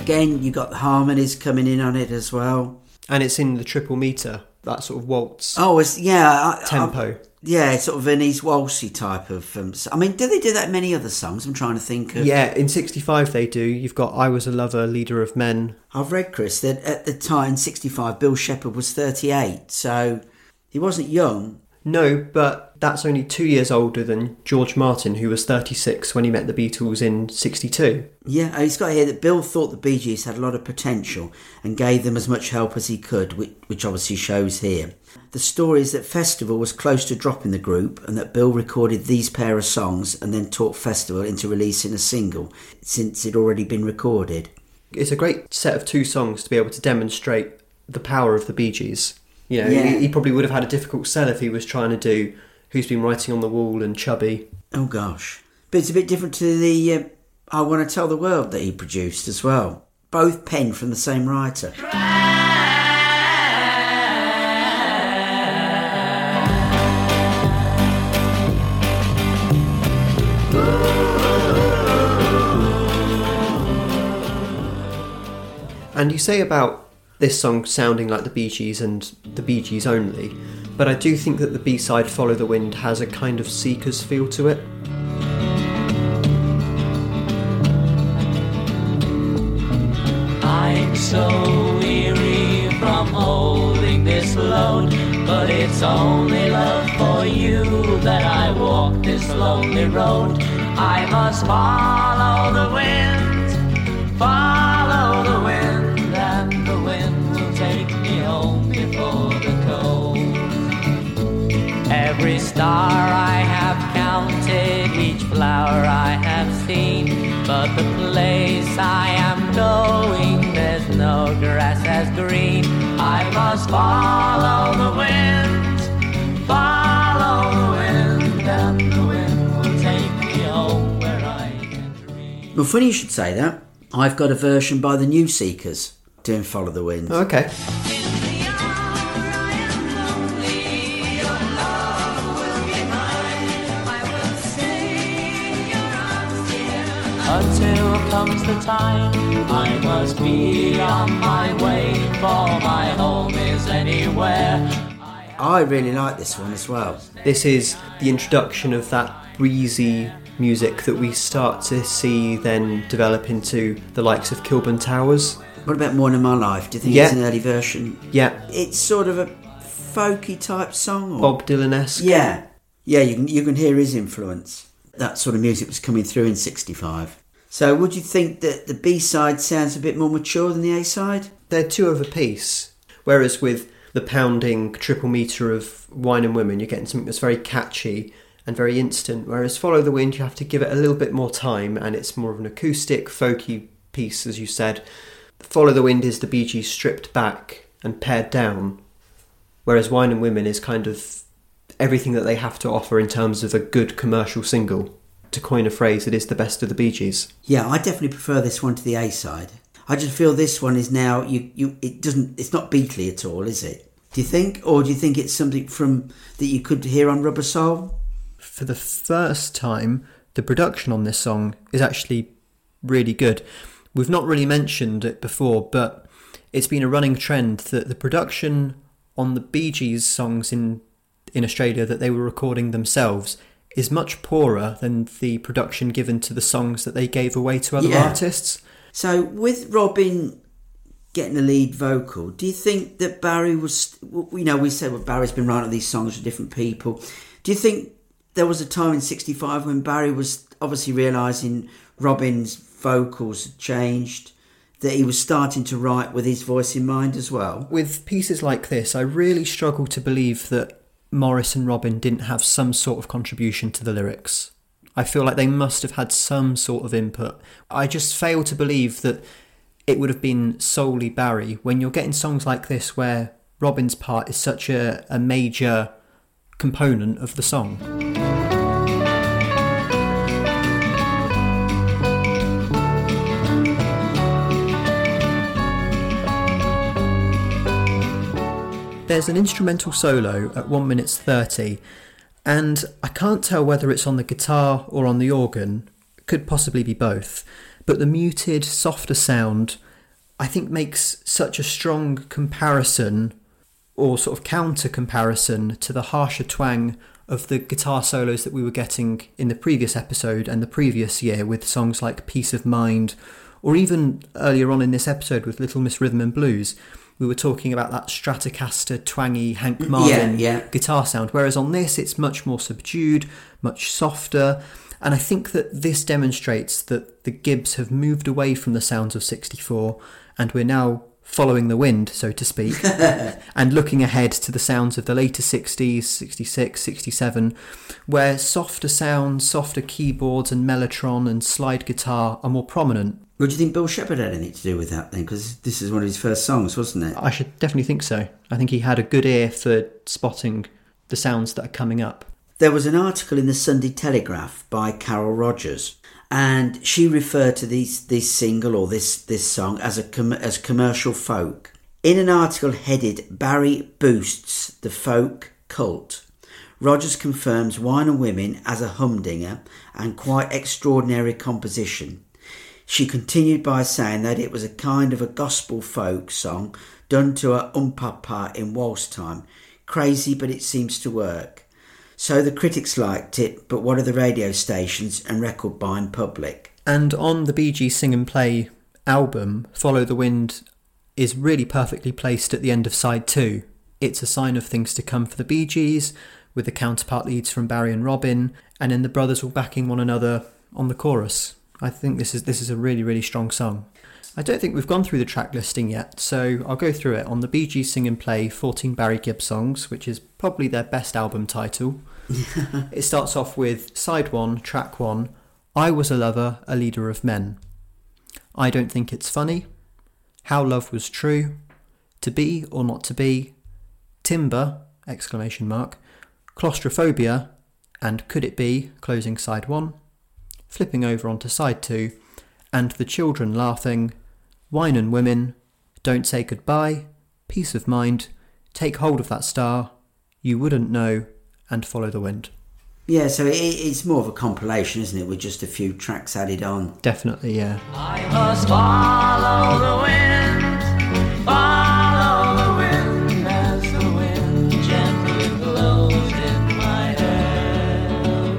Again, you got the harmonies coming in on it as well. And it's in the triple meter, that sort of waltz Oh, it's yeah. I, I- tempo. yeah, sort of Venice waltzy type of. Um, I mean, do they do that in many other songs? I'm trying to think of. Yeah, in 65 they do. You've got I Was a Lover, Leader of Men. I've read, Chris, that at the time, 65, Bill Shepherd was 38, so he wasn't young. No, but that's only two years older than George Martin, who was 36 when he met the Beatles in 62. Yeah, uh, he's got here that Bill thought the Bee Gees had a lot of potential and gave them as much help as he could, which, which obviously shows here. The story is that Festival was close to dropping the group and that Bill recorded these pair of songs and then talked Festival into releasing a single since it'd already been recorded. It's a great set of two songs to be able to demonstrate the power of the Bee Gees. You know, Yeah. he, he probably would have had a difficult sell if he was trying to do Who's Been Writing on the Wall and Chubby. Oh gosh. But it's a bit different to the uh, I Want to Tell the World that he produced as well. Both penned from the same writer. And you say about this song sounding like the Bee Gees and the Bee Gees only, but I do think that the B side Follow the Wind has a kind of Seekers feel to it. I'm so weary from holding this load, but it's only love for you that I walk this lonely road. I must follow the wind, follow star I have counted, each flower I have seen, but the place I am going, there's no grass as green. I must follow the wind, follow the wind, and the wind will take me home where I can dream. Well, funny you should say that. I've got a version by the New Seekers doing Follow the Wind. Okay. Comes the time I must be on my way, for my home is anywhere. I really like this one as well. This is the introduction of that breezy music that we start to see then develop into the likes of Kilburn Towers. What about Morning of My Life? Do you think Yeah. it's an early version? Yeah, It's sort of a folky type song. Or? Bob Dylan esque. Yeah, yeah. You can you can hear his influence. That sort of music was coming through in '65. So, would you think that the B side sounds a bit more mature than the A side? They're two of a piece. Whereas with the pounding triple meter of Wine and Women, you're getting something that's very catchy and very instant. Whereas Follow the Wind, you have to give it a little bit more time and it's more of an acoustic, folky piece, as you said. Follow the Wind is the Gees stripped back and pared down. Whereas Wine and Women is kind of everything that they have to offer in terms of a good commercial single. To coin a phrase, it is the best of the Bee Gees. Yeah, I definitely prefer this one to the A side. I just feel this one is now you you it doesn't it's not Beatley at all, is it? Do you think, or do you think it's something from that you could hear on Rubber Soul? for the first time, the production on this song is actually really good. We've not really mentioned it before, but it's been a running trend that the production on the Bee Gees songs in in Australia that they were recording themselves is much poorer than the production given to the songs that they gave away to other Yeah. artists. So with Robin getting the lead vocal, do you think that Barry was? You know, we said well, Barry's been writing these songs for different people. Do you think there was a time in '65 when Barry was obviously realizing Robin's vocals had changed, that he was starting to write with his voice in mind as well? With pieces like this, I really struggle to believe that Maurice and Robin didn't have some sort of contribution to the lyrics. I feel like they must have had some sort of input. I just fail to believe that it would have been solely Barry when you're getting songs like this where Robin's part is such a, a major component of the song. There's an instrumental solo at 1 minutes 30, and I can't tell whether it's on the guitar or on the organ, could possibly be both, but the muted, softer sound I think makes such a strong comparison or sort of counter comparison to the harsher twang of the guitar solos that we were getting in the previous episode and the previous year with songs like Peace of Mind, or even earlier on in this episode with Little Miss Rhythm and Blues. We were talking about that Stratocaster, twangy Hank mm, Marvin yeah. guitar sound, whereas on this it's much more subdued, much softer. And I think that this demonstrates that the Gibbs have moved away from the sounds of 64 and we're now following the wind, so to speak, and looking ahead to the sounds of the later 60s, 66, 67, where softer sounds, softer keyboards and mellotron and slide guitar are more prominent. Would you think Bill Shepherd had anything to do with that then? Because this is one of his first songs, wasn't it? I should definitely think so. I think he had a good ear for spotting the sounds that are coming up. There was an article in the Sunday Telegraph by Carol Rogers, and she referred to this this single or this this song as a com- as commercial folk. In an article headed "Barry boosts the folk cult," Rogers confirms "Wine and Women" as a humdinger and quite extraordinary composition. She continued by saying that it was a kind of a gospel folk song done to a umpapa in waltz time. Crazy, but it seems to work. So the critics liked it, but what of the radio stations and record buying public? And on the Bee Gees Sing and Play album, Follow the Wind is really perfectly placed at the end of side two. It's a sign of things to come for the Bee Gees, with the counterpart leads from Barry and Robin, and then the brothers all backing one another on the chorus. I think this is this is a really really strong song. I don't think we've gone through the track listing yet, so I'll go through it. On the Bee Gees Sing and Play 14 Barry Gibb songs, which is probably their best album title. it starts off with side 1, track 1, I was a lover, a leader of men. I don't think it's funny. How love was true. To Be or Not to Be, Timber, exclamation mark, Claustrophobia, and Could It Be, closing side 1, flipping over onto side 2, and The Children Laughing, Wine and Women, Don't Say Goodbye, Peace of Mind, Take Hold of That Star, You Wouldn't Know, and Follow the Wind. Yeah, so it, it's more of a compilation, isn't it, with just a few tracks added on. Definitely, yeah. I must follow the wind, follow the wind as the wind gently blows in my hair.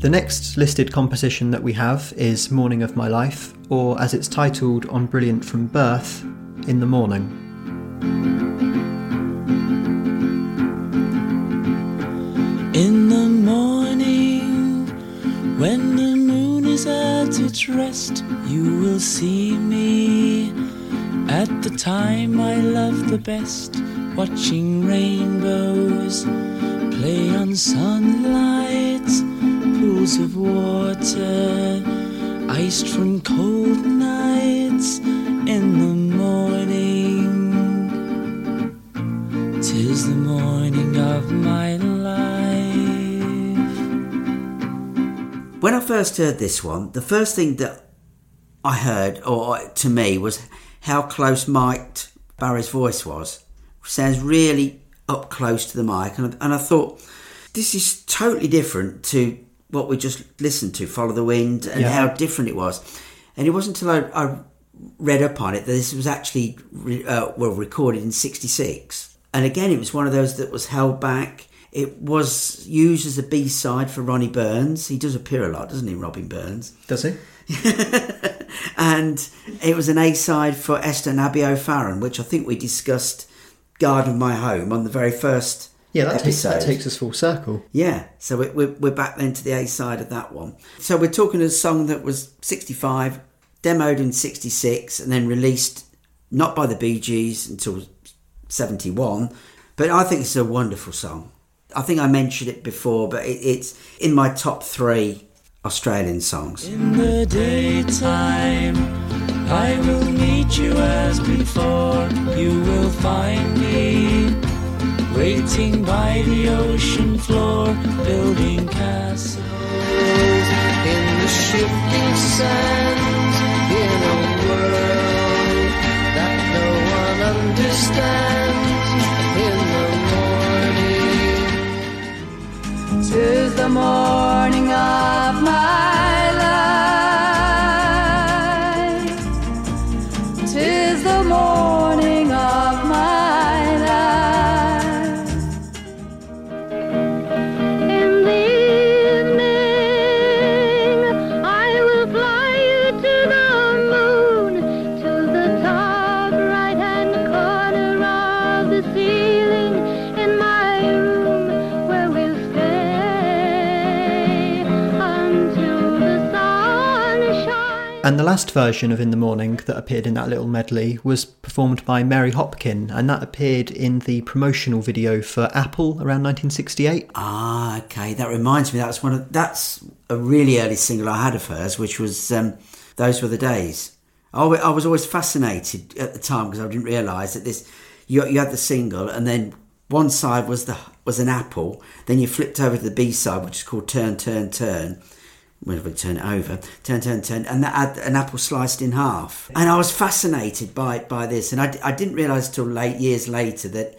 The next listed composition that we have is Morning of My Life, or as it's titled on Brilliant from Birth, In the Morning. When the moon is at its rest, you will see me at the time I love the best, watching rainbows play on sunlight, pools of water, iced from cold nights in the morning. Tis the morning of my life. When I first heard this one, the first thing that I heard, or to me, was how close mic'd Barry's voice was. Sounds really up close to the mic, and, and I thought this is totally different to what we just listened to, "Follow the Wind," and Yeah. how different it was. And it wasn't until I, I read up on it that this was actually re, uh, well recorded in '66. And again, it was one of those that was held back. It was used as a B side for Ronnie Burns. He does appear a lot, doesn't he, Robin Burns? Does he? and it was an A side for Esther and Abi Ofarim, which I think we discussed Garden of My Home on the very first Yeah, that takes, that takes us full circle. Yeah, so we- we're, we're back then to the A side of that one. So we're talking a song that was 65, demoed in 66, and then released not by the Bee Gees until 71. But I think it's a wonderful song. I think I mentioned it before, but it, it's in my top three Australian songs. In the daytime, I will meet you as before. You will find me waiting by the ocean floor, building castles in the shifting sands. In a world that no one understands. Tis the morning of my And the last version of In the Morning that appeared in that little medley was performed by Mary Hopkin, and that appeared in the promotional video for Apple around 1968. Ah, okay. That reminds me. That's one of that's a really early single I had of hers, which was um, "Those Were the Days." I, was always fascinated at the time because I didn't realise that this you, you had the single and then one side was the was an apple, then you flipped over to the B side, which is called "Turn, Turn, Turn." Whenever we turn it over, turn, turn, turn, and that had an apple sliced in half. And I was fascinated by by this, and I, I didn't realise till late years later that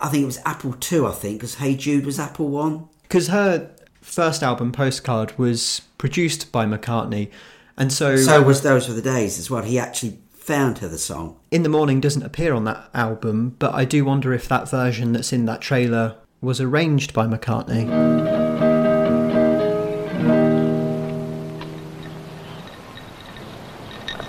I think it was Apple Two. I think because Hey Jude was Apple One. Because her first album, Postcard, was produced by McCartney, and so, So was Those Were the Days as well. He actually found her the song. In the Morning doesn't appear on that album, but I do wonder if that version that's in that trailer was arranged by McCartney.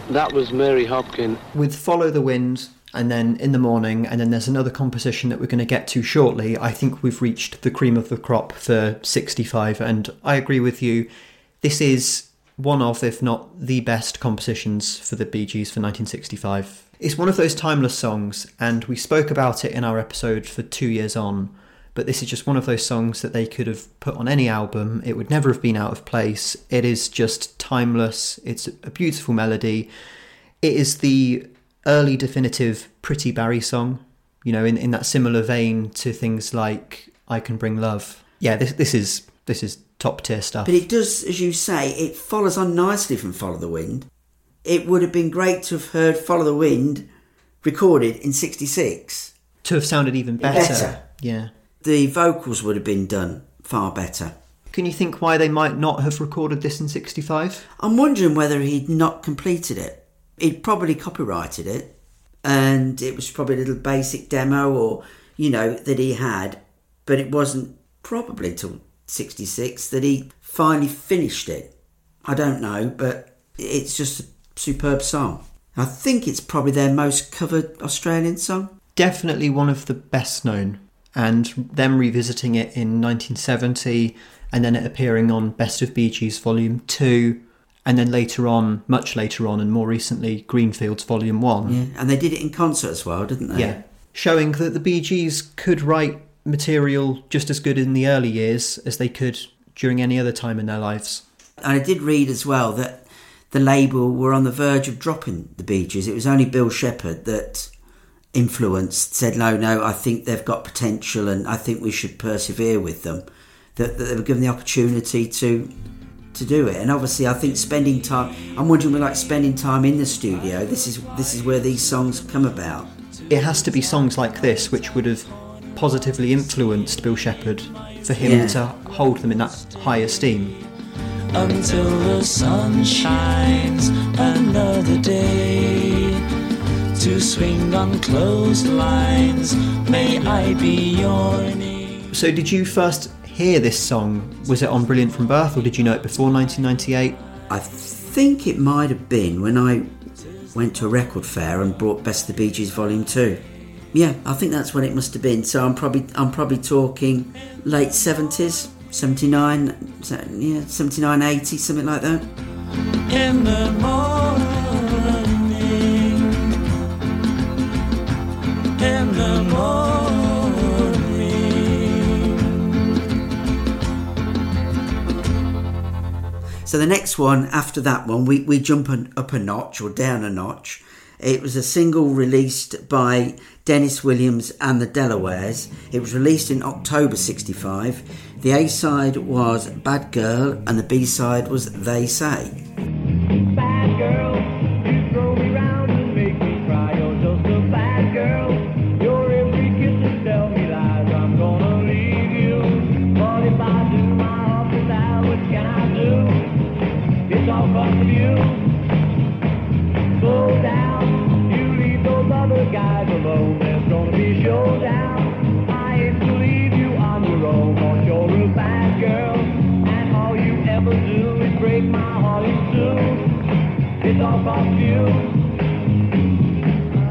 That was Mary Hopkin. with Follow the Wind and then In the Morning, and then there's another composition that we're going to get to shortly. I think we've reached the cream of the crop for 65, and I agree with you. This is one of, if not the best compositions for the Bee Gees for 1965. It's one of those timeless songs, and we spoke about it in our episode for two years on. But this is just one of those songs that they could have put on any album. It would never have been out of place. It is just timeless. It's a beautiful melody It is the early definitive Pretty Barry song, you know, in, in that similar vein to things like I Can Bring Love. Yeah, this this is this is top tier stuff. But it does, as you say, it follows on nicely from Follow the Wind. It would have been great to have heard Follow the Wind recorded in 66. to have sounded even better. Better. Yeah. The vocals would have been done far better. Can you think why they might not have recorded this in 65? I'm wondering whether he'd not completed it. He'd probably copyrighted it, and it was probably a little basic demo, or you know that he had, but it wasn't probably till '66 that he finally finished it. I don't know, but it's just a superb song. I think it's probably their most covered Australian song. Definitely one of the best known. And them revisiting it in 1970 and then it appearing on Best of Bee Gees Volume 2 and then later on, much later on and more recently, Greenfields Volume 1. Yeah, and they did it in concert as well, didn't they? Yeah. Showing that the Bee Gees could write material just as good in the early years as they could during any other time in their lives. And I did read as well that the label were on the verge of dropping the Bee Gees. It was only Bill Shepherd that influenced, said, no, no, I think they've got potential and I think we should persevere with them. That, that they were given the opportunity to to do it. And obviously, I think spending time. I'm wondering, we like spending time in the studio. This is this is where these songs come about. It has to be songs like this which would have positively influenced Bill Shepherd for him Yeah. to hold them in that high esteem. until the sun shines another day. To swing on clotheslines, may I be your name? So, did you first hear this song? Was it on Brilliant from Birth or did you know it before 1998? I think it might have been when I went to a record fair and brought Best of the Bee Gees Volume Two. Yeah, I think that's when it must have been. So I'm probably I'm probably talking late seventies, seventy nine, yeah, 79, 80, something like that. In the morning, So the next one after that one, we, we jump an, up a notch or down a notch. It was a single released by Dennis Williams and the Delawares. It was released in October 65. The A side was Bad Girl and the B side was They Say. Alone. There's gonna be showdown. I hate to leave you on your own. Cause you're a bad girl. And all you ever do is break my heart in two. It's all about you.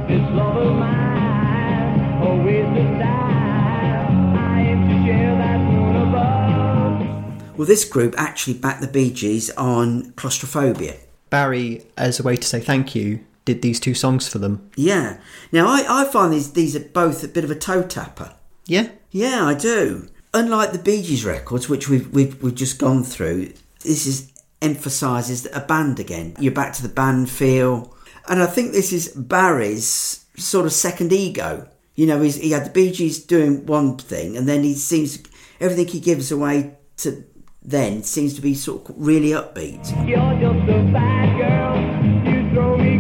This love of mine, always the time. I aim to share that moon above. Well, this group actually backed the Bee Gees on Claustrophobia. Barry, as a way to say thank you, did these two songs for them. Yeah. Now, I, I find these, these are both a bit of a toe tapper. Yeah? Yeah, I do. Unlike the Bee Gees records, which we've, we've, we've just gone through, this is emphasises a band again. You're back to the band feel. And I think this is Barry's sort of second ego. You know, he's, he had the Bee Gees doing one thing, and then he seems, everything he gives away to then seems to be sort of really upbeat.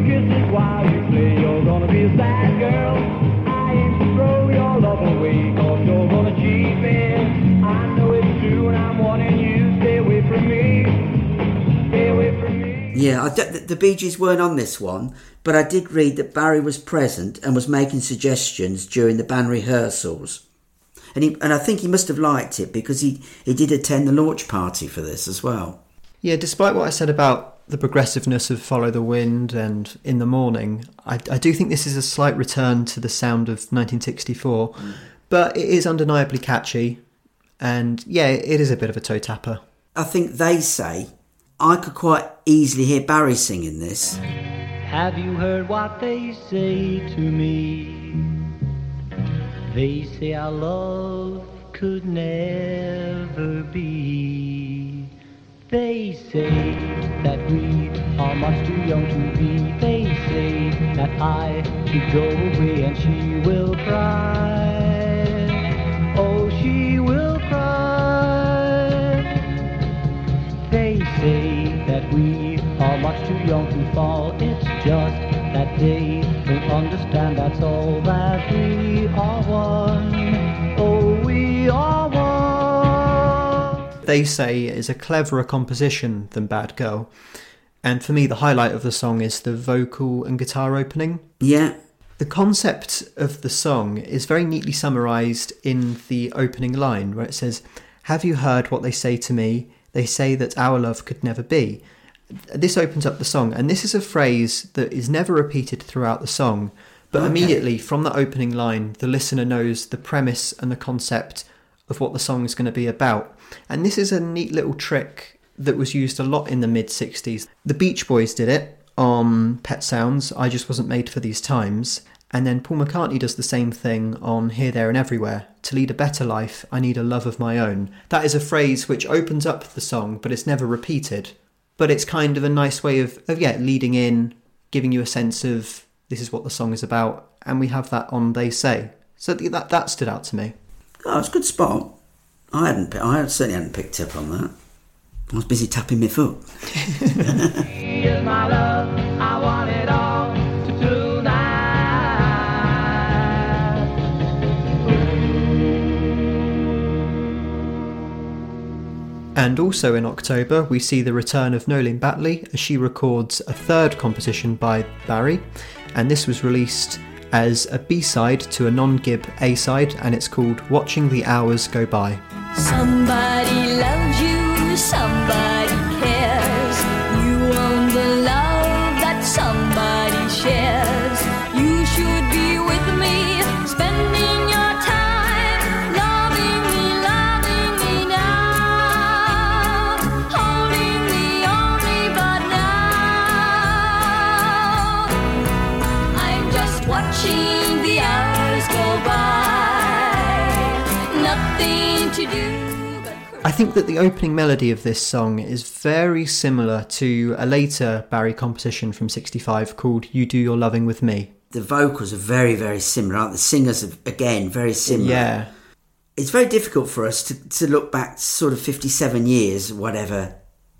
Kisses while you play. You're gonna be a sad girl. I aim to throw your love away. Cause you're gonna cheat me. I know it's true and I'm warning you. Stay away from me. Stay away from me. Yeah, I don't- the, the Bee Gees weren't on this one, but I did read that Barry was present and was making suggestions during the band rehearsals. And, he, and I think he must have liked it because he, he did attend the launch party for this as well. Yeah, despite what I said about the progressiveness of Follow the Wind and In the Morning, I, I do think this is a slight return to the sound of 1964. Mm. But it is undeniably catchy, and yeah, it is a bit of a toe tapper. I think they say I could quite easily hear Barry singing this. Have you heard what they say to me? They say our love could never be. They say that we are much too young to be. They say that I should go away and she will cry. Oh, she will cry. They say that we are much too young to fall. It's just that they don't understand that's all that we are one. They Say is a cleverer composition than Bad Girl. And for me, the highlight of the song is the vocal and guitar opening. Yeah, The concept of the song is very neatly summarised in the opening line where it says, Have you heard what they say to me? They say that our love could never be. This opens up the song, and this is a phrase that is never repeated throughout the song, but Okay. immediately from the opening line, the listener knows the premise and the concept of what the song is going to be about. And this is a neat little trick that was used a lot in the mid 60s. The Beach Boys did it on Pet Sounds, I Just Wasn't Made for These Times. And then Paul McCartney does the same thing on Here, There, and Everywhere. To lead a better life, I need a love of my own. That is a phrase which opens up the song, but it's never repeated. But it's kind of a nice way of, of yeah, leading in, giving you a sense of this is what the song is about. And we have that on They Say. So th- that, that stood out to me. oh, it's a good spot. I hadn't, I certainly hadn't picked up on that. I was busy tapping my foot. Here's my love, I want it all tonight. And also in October, we see the return of Noeleen Batley as she records a third composition by Barry, and this was released as a B side to a non Gibb A side, and it's called Watching the Hours Go By. Somebody loves you, somebody think that the opening melody of this song is very similar to a later Barry composition from 65 called You Do Your Loving With Me. The vocals are very, very similar. Aren't the singers are, again, very similar. Yeah. It's very difficult for us to, to look back sort of 57 years, whatever,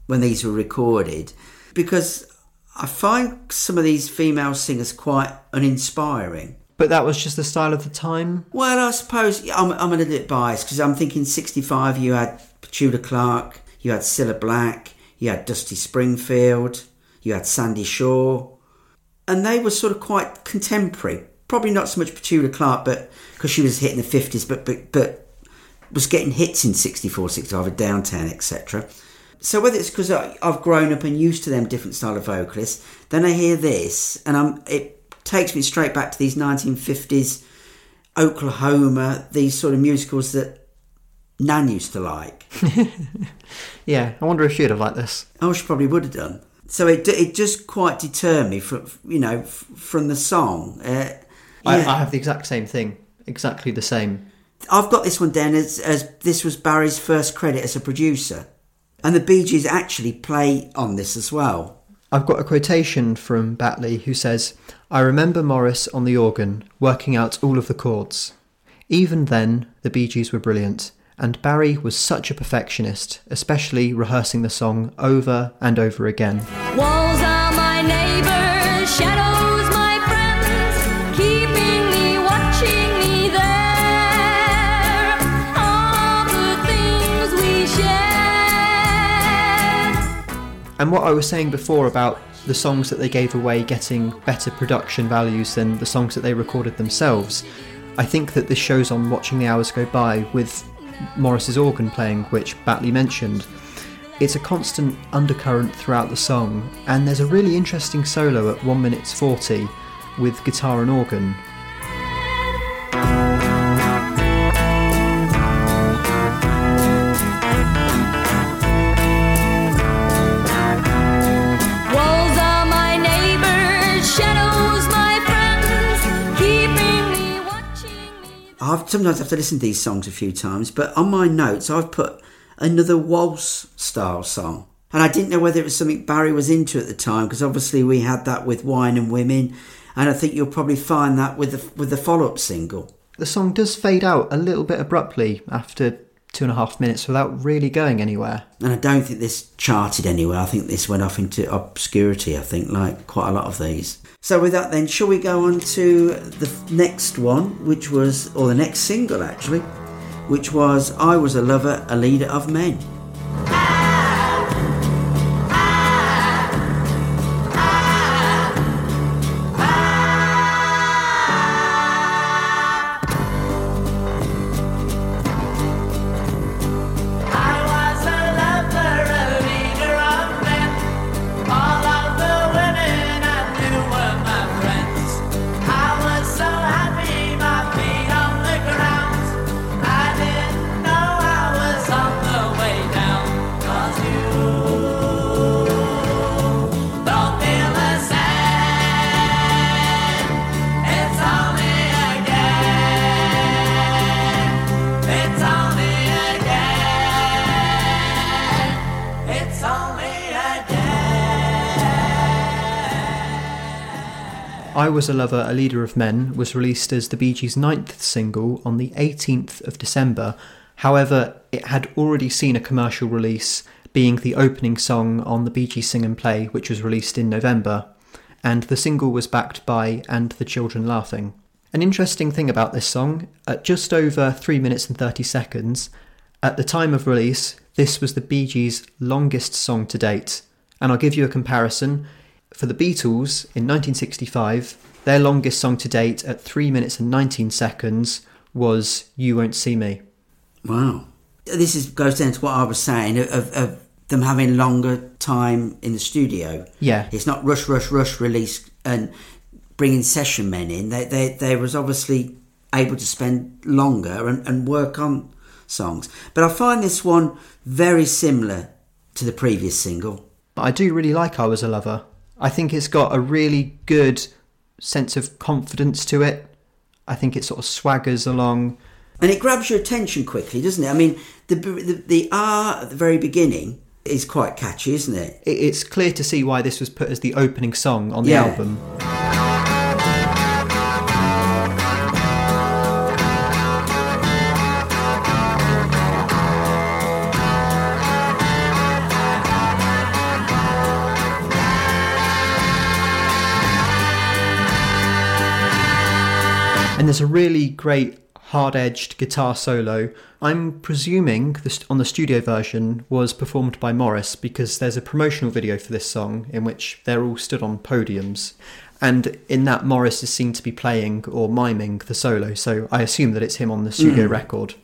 when these were recorded, because I find some of these female singers quite uninspiring. But that was just the style of the time. Well, I suppose I'm, I'm a little bit biased because I'm thinking 65, you had Tudor Clark, you had Cilla Black, you had Dusty Springfield, you had Sandie Shaw, and they were sort of quite contemporary. Probably not so much Petula Clark, but because she was hitting the 50s, but, but, but was getting hits in 64, 65 with Downtown, etc. So whether it's because I've grown up and used to them different style of vocalists, then I hear this and I'm, it takes me straight back to these 1950s Oklahoma, these sort of musicals that Nan used to like. Yeah, I wonder if she'd have liked this. Oh, she probably would have done. So it it just quite deterred me from you know from the song. Uh, I. I have the exact same thing. Exactly the same. I've got this one down as, as this was Barry's first credit as a producer, and the Bee Gees actually play on this as well. I've got a quotation from Batley who says, I remember Maurice on the organ working out all of the chords. Even then, the Bee Gees were brilliant, and Barry was such a perfectionist, especially rehearsing the song over and over again. Walls are my neighbors, shadows my friends, keeping me, watching me there. All the things we share. And what I was saying before about the songs that they gave away getting better production values than the songs that they recorded themselves, I think that this shows on Watching the Hours Go By with Maurice's organ playing, which Batley mentioned. It's a constant undercurrent throughout the song, and there's a really interesting solo at 1 minute 40 with guitar and organ. I've sometimes have to listen to these songs a few times, but on my notes I've put another waltz style song. And I didn't know whether it was something Barry was into at the time because obviously we had that with Wine and Women, and I think you'll probably find that with the with the follow up single. The song does fade out a little bit abruptly after two and a half minutes without really going anywhere. And I don't think this charted anywhere. I think this went off into obscurity. I think like quite a lot of these. So with that, then shall we go on to the next one, which was or the next single actually, which was "I Was a Lover, a Leader of Men." Was a Lover, a Leader of Men was released as the Bee Gees' ninth single on the 18th of December. However, it had already seen a commercial release, being the opening song on the Bee Gees Sing and Play, which was released in November, and the single was backed by And the Children Laughing. An interesting thing about this song, at just over 3 minutes and 30 seconds, at the time of release, this was the Bee Gees' longest song to date. And I'll give you a comparison. For the Beatles in 1965, their longest song to date at 3 minutes and 19 seconds was You Won't See Me. Wow. This is goes down to what I was saying of, of them having longer time in the studio. Yeah. It's not rush, rush, rush release and bringing session men in. They, they, they was obviously able to spend longer and, and work on songs. But I find this one very similar to the previous single. But I do really like I Was a Lover. I think it's got a really good sense of confidence to it. I think it sort of swaggers along. And it grabs your attention quickly, doesn't it? I mean, the, the, the R at the very beginning is quite catchy, isn't it? It- It's clear to see why this was put as the opening song on the Yeah. album. And there's a really great hard edged guitar solo. I'm presuming the, st- on the studio version was performed by Maurice because there's a promotional video for this song in which they're all stood on podiums. And in that, Maurice is seen to be playing or miming the solo, so I assume that it's him on the studio Mm. record.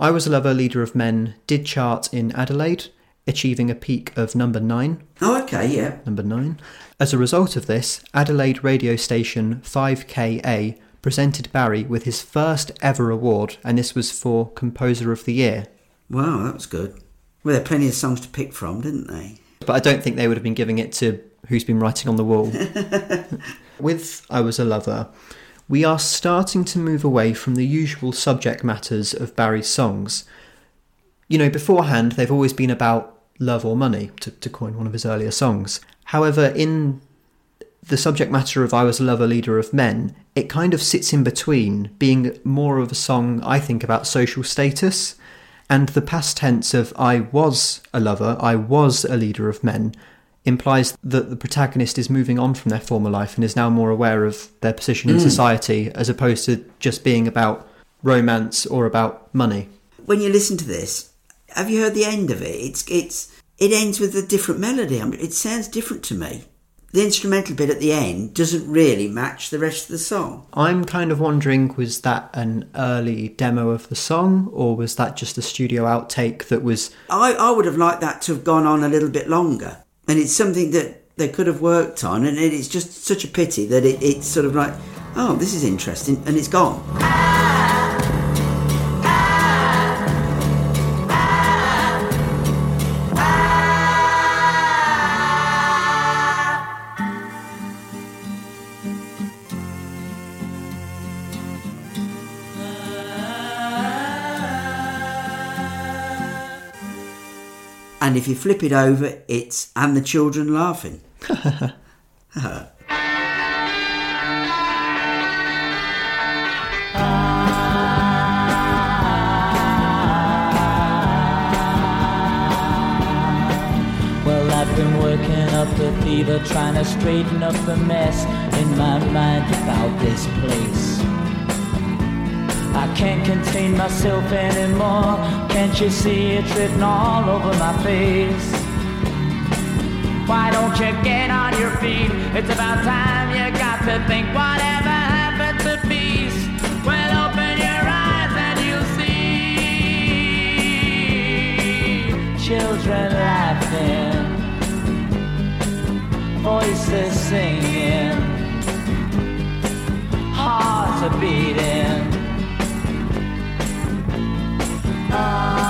I Was a Lover, Leader of Men did chart in Adelaide, achieving a peak of number nine. Oh, okay, yeah. Number nine. As a result of this, Adelaide radio station 5KA presented Barry with his first ever award, and this was for Composer of the Year. Wow, that was good. Well, there are plenty of songs to pick from, didn't they? But I don't think they would have been giving it to Who's Been Writing on the Wall. With I Was a Lover, we are starting to move away from the usual subject matters of Barry's songs. You know, beforehand, they've always been about love or money, to, to coin one of his earlier songs. However, in the subject matter of I Was a Lover, Leader of Men, it kind of sits in between, being more of a song, I think, about social status. And the past tense of I was a lover, I was a leader of men, implies that the protagonist is moving on from their former life and is now more aware of their position in Mm. society as opposed to just being about romance or about money. When you listen to this, have you heard the end of it? It's it's it ends with a different melody. I mean, it sounds different to me. The instrumental bit at the end doesn't really match the rest of the song. I'm kind of wondering was that an early demo of the song or was that just a studio outtake that was I, I would have liked that to have gone on a little bit longer. And it's something that they could have worked on. And it is just such a pity that it, it's sort of like, oh, this is interesting. And it's gone. And if you flip it over, it's and the children laughing. Well, I've been working up the fever, trying to straighten up the mess in my mind about this place. I can't contain myself anymore. Can't you see it written all over my face? Why don't you get on your feet? It's about time you got to think whatever happened to peace. Well, open your eyes and you'll see children laughing, voices singing, hearts are beating. Ah.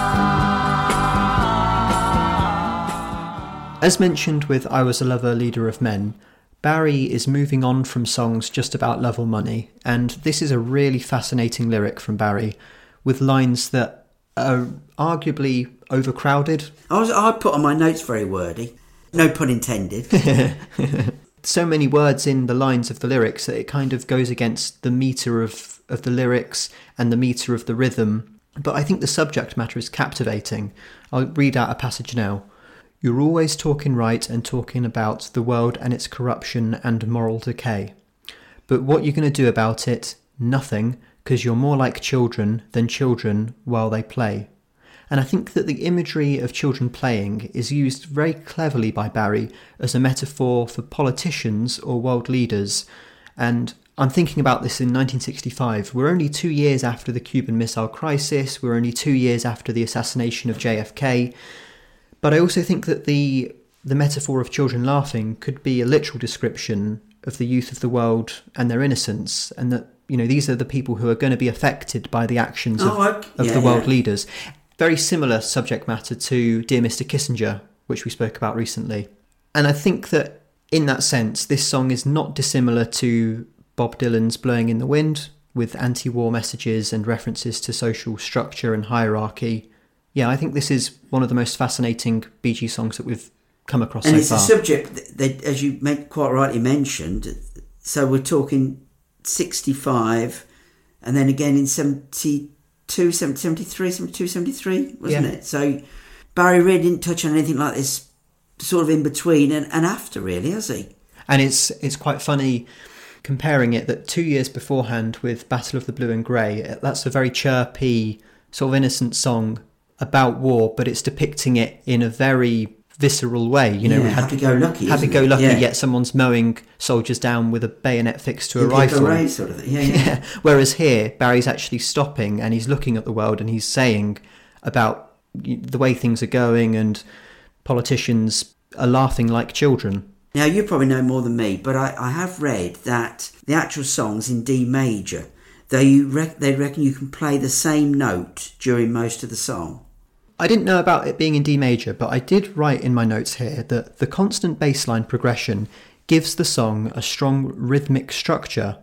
As mentioned with I Was a Lover, Leader of Men, Barry is moving on from songs just about love or money, and this is a really fascinating lyric from Barry, with lines that are arguably overcrowded. I was I put on my notes very wordy. No pun intended. So many words in the lines of the lyrics that it kind of goes against the meter of, of the lyrics and the meter of the rhythm. But I think the subject matter is captivating. I'll read out a passage now. You're always talking right and talking about the world and its corruption and moral decay. But what you're going to do about it? Nothing, because you're more like children than children while they play. And I think that the imagery of children playing is used very cleverly by Barry as a metaphor for politicians or world leaders. And I'm thinking about this in 1965. We're only two years after the Cuban Missile Crisis, we're only two years after the assassination of JFK. But I also think that the the metaphor of children laughing could be a literal description of the youth of the world and their innocence, and that you know these are the people who are going to be affected by the actions of, Oh, I- of yeah, the world yeah. leaders. Very similar subject matter to Dear Mr. Kissinger, which we spoke about recently. And I think that in that sense, this song is not dissimilar to Bob Dylan's Blowing in the Wind, with anti war messages and references to social structure and hierarchy. Yeah, I think this is one of the most fascinating Bee Gees songs that we've come across and so it's far. a subject that, that, as you quite rightly mentioned. So we're talking 65, and then again in 72, 73, 72, 73, wasn't Yeah. it? So Barry really didn't touch on anything like this sort of in between and, and after, really, has he? And it's it's quite funny comparing it that two years beforehand with Battle of the Blue and Grey, uh, that's a very chirpy, sort of innocent song about war, but it's depicting it in a very visceral way. You know, Yeah, we had happy-go-lucky, isn't happy go lucky. Yeah. Yet someone's mowing soldiers down with a bayonet fixed to a rifle. Sort of thing. Yeah, yeah. Whereas here, Barry's actually stopping and he's looking at the world and he's saying about the way things are going and politicians are laughing like children. Now, you probably know more than me, but I, I have read that the actual song's in D major. They, rec- they reckon you can play the same note during most of the song. I didn't know about it being in D major, but I did write in my notes here that the constant bass line progression gives the song a strong rhythmic structure,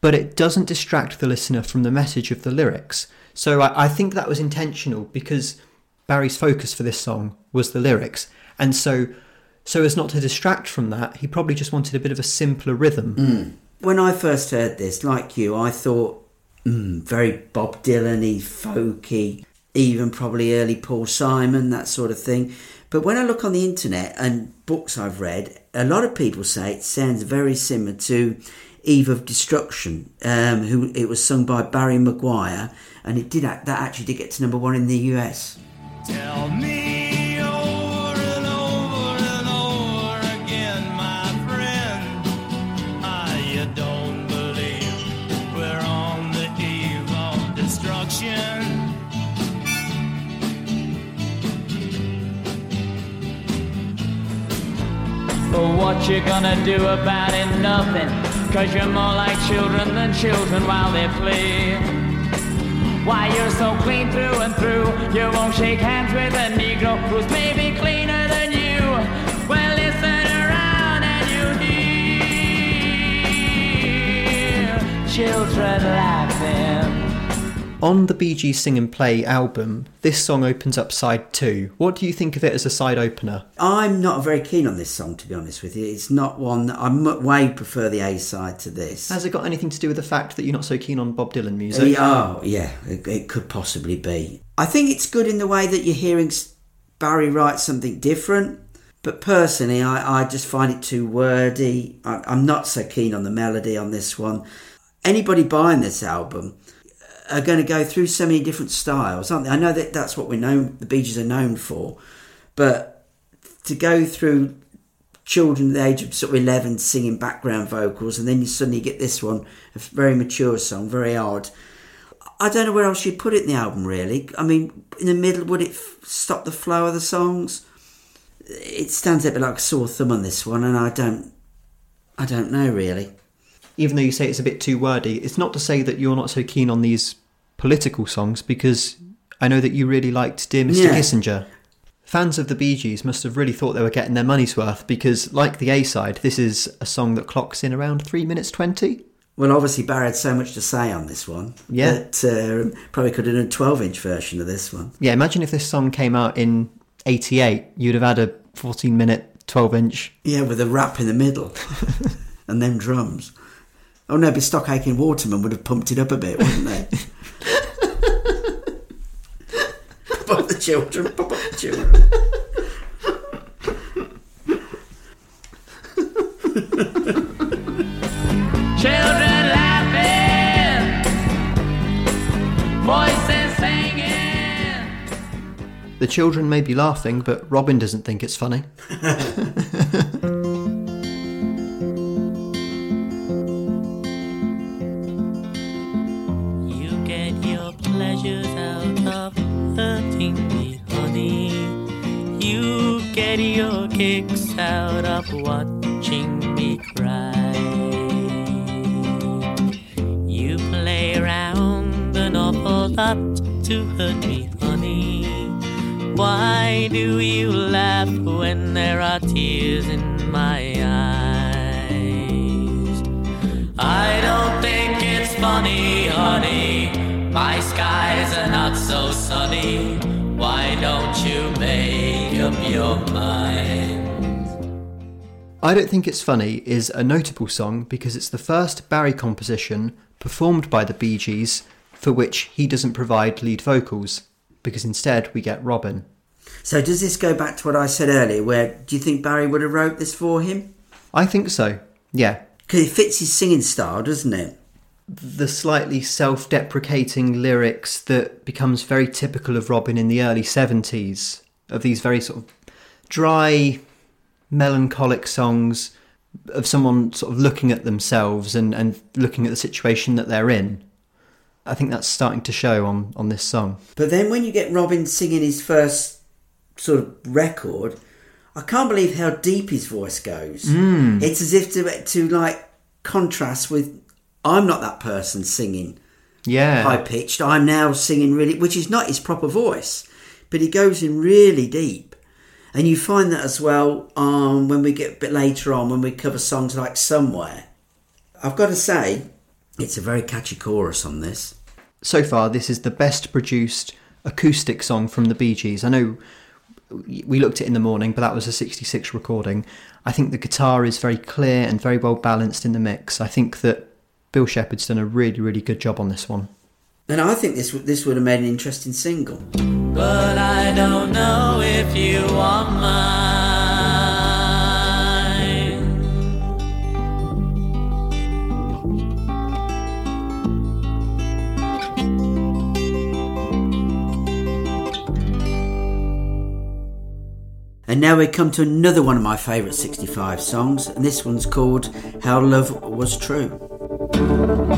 but it doesn't distract the listener from the message of the lyrics. So I, I think that was intentional because Barry's focus for this song was the lyrics, and so so as not to distract from that, he probably just wanted a bit of a simpler rhythm. When I first heard this, like you, I thought, mm, very Bob Dylan y, folky, even probably early Paul Simon, that sort of thing. But when I look on the internet and books I've read, a lot of people say it sounds very similar to Eve of Destruction, um, who it was sung by Barry McGuire, and it did act, that actually did get to number one in the US. Tell me But what you gonna do about it? Nothing. Cause you're more like children than children while they play. Why you're so clean through and through. You won't shake hands with a Negro who's maybe cleaner than you. Well, listen around and you hear children laughing, On the BG Sing and Play album, this song opens up side two. What do you think of it as a side opener? I'm not very keen on this song, to be honest with you. It's not one that I mu- way prefer the A side to this. Has it got anything to do with the fact that you're not so keen on Bob Dylan music? Oh, yeah, it, it could possibly be. I think it's good in the way that you're hearing Barry write something different, but personally, I, I just find it too wordy. I, I'm not so keen on the melody on this one. Anybody buying this album are going to go through so many different styles, aren't they? I know that that's what we're known, the Bee Gees are known for, but to go through children at the age of sort of 11 singing background vocals and then you suddenly get this one a very mature song very odd. I don't know where else you'd put it in the album really. I mean in the middle would it f- stop the flow of the songs? It stands a bit like a sore thumb on this one and i don't i don't know really Even though you say it's a bit too wordy, it's not to say that you're not so keen on these political songs because I know that you really liked Dear Mr. Yeah. Kissinger. Fans of the Bee Gees must have really thought they were getting their money's worth because, like the A side, this is a song that clocks in around 3 minutes 20. well obviously barry had so much to say on this one Yeah. that uh, probably could have done a 12 inch version of this one Yeah, imagine if this song came out in 88, you'd have had a 14 minute, 12 inch. Yeah, with a rap in the middle and them drums. Oh no, but Stock Aitken Waterman would have pumped it up a bit, wouldn't they? pop up the children, pop up the children. Children laughing, voices singing. The children may be laughing, but Robin doesn't think it's funny. kicks out of watching me cry. You play around an awful lot to hurt me, honey. Why do you laugh when there are tears in my eyes? I don't think it's funny, honey. My skies are not so sunny. Why don't you make up your mind? I Don't Think It's Funny is a notable song because it's the first Barry composition performed by the Bee Gees for which he doesn't provide lead vocals, because instead we get Robin. So does this go back to what I said earlier, where do you think Barry would have wrote this for him? I think so, yeah. Because it fits his singing style, doesn't it? The slightly self deprecating lyrics that becomes very typical of Robin in the early 70s, of these very sort of dry, melancholic songs of someone sort of looking at themselves and, and looking at the situation that they're in. I think that's starting to show on, on this song. But then when you get Robin singing his first sort of record, I can't believe how deep his voice goes. Mm. It's as if to to like contrast with I'm not that person singing Yeah. high pitched. I'm now singing really, which is not his proper voice, but he goes in really deep. And you find that as well um, when we get a bit later on when we cover songs like Somewhere. I've got to say, it's a very catchy chorus on this. so far this is the best produced acoustic song from the Bee Gees. I know we looked at it in the morning, but that was a 66 recording. I think the guitar is very clear and very well balanced in the mix. I think that Bill Shepherd's done a really, really good job on this one. And I think this would- this would have made an interesting single. But I don't know if you are mine. And now we come to another one of my favourite 65 songs, and this one's called How Love Was True. Love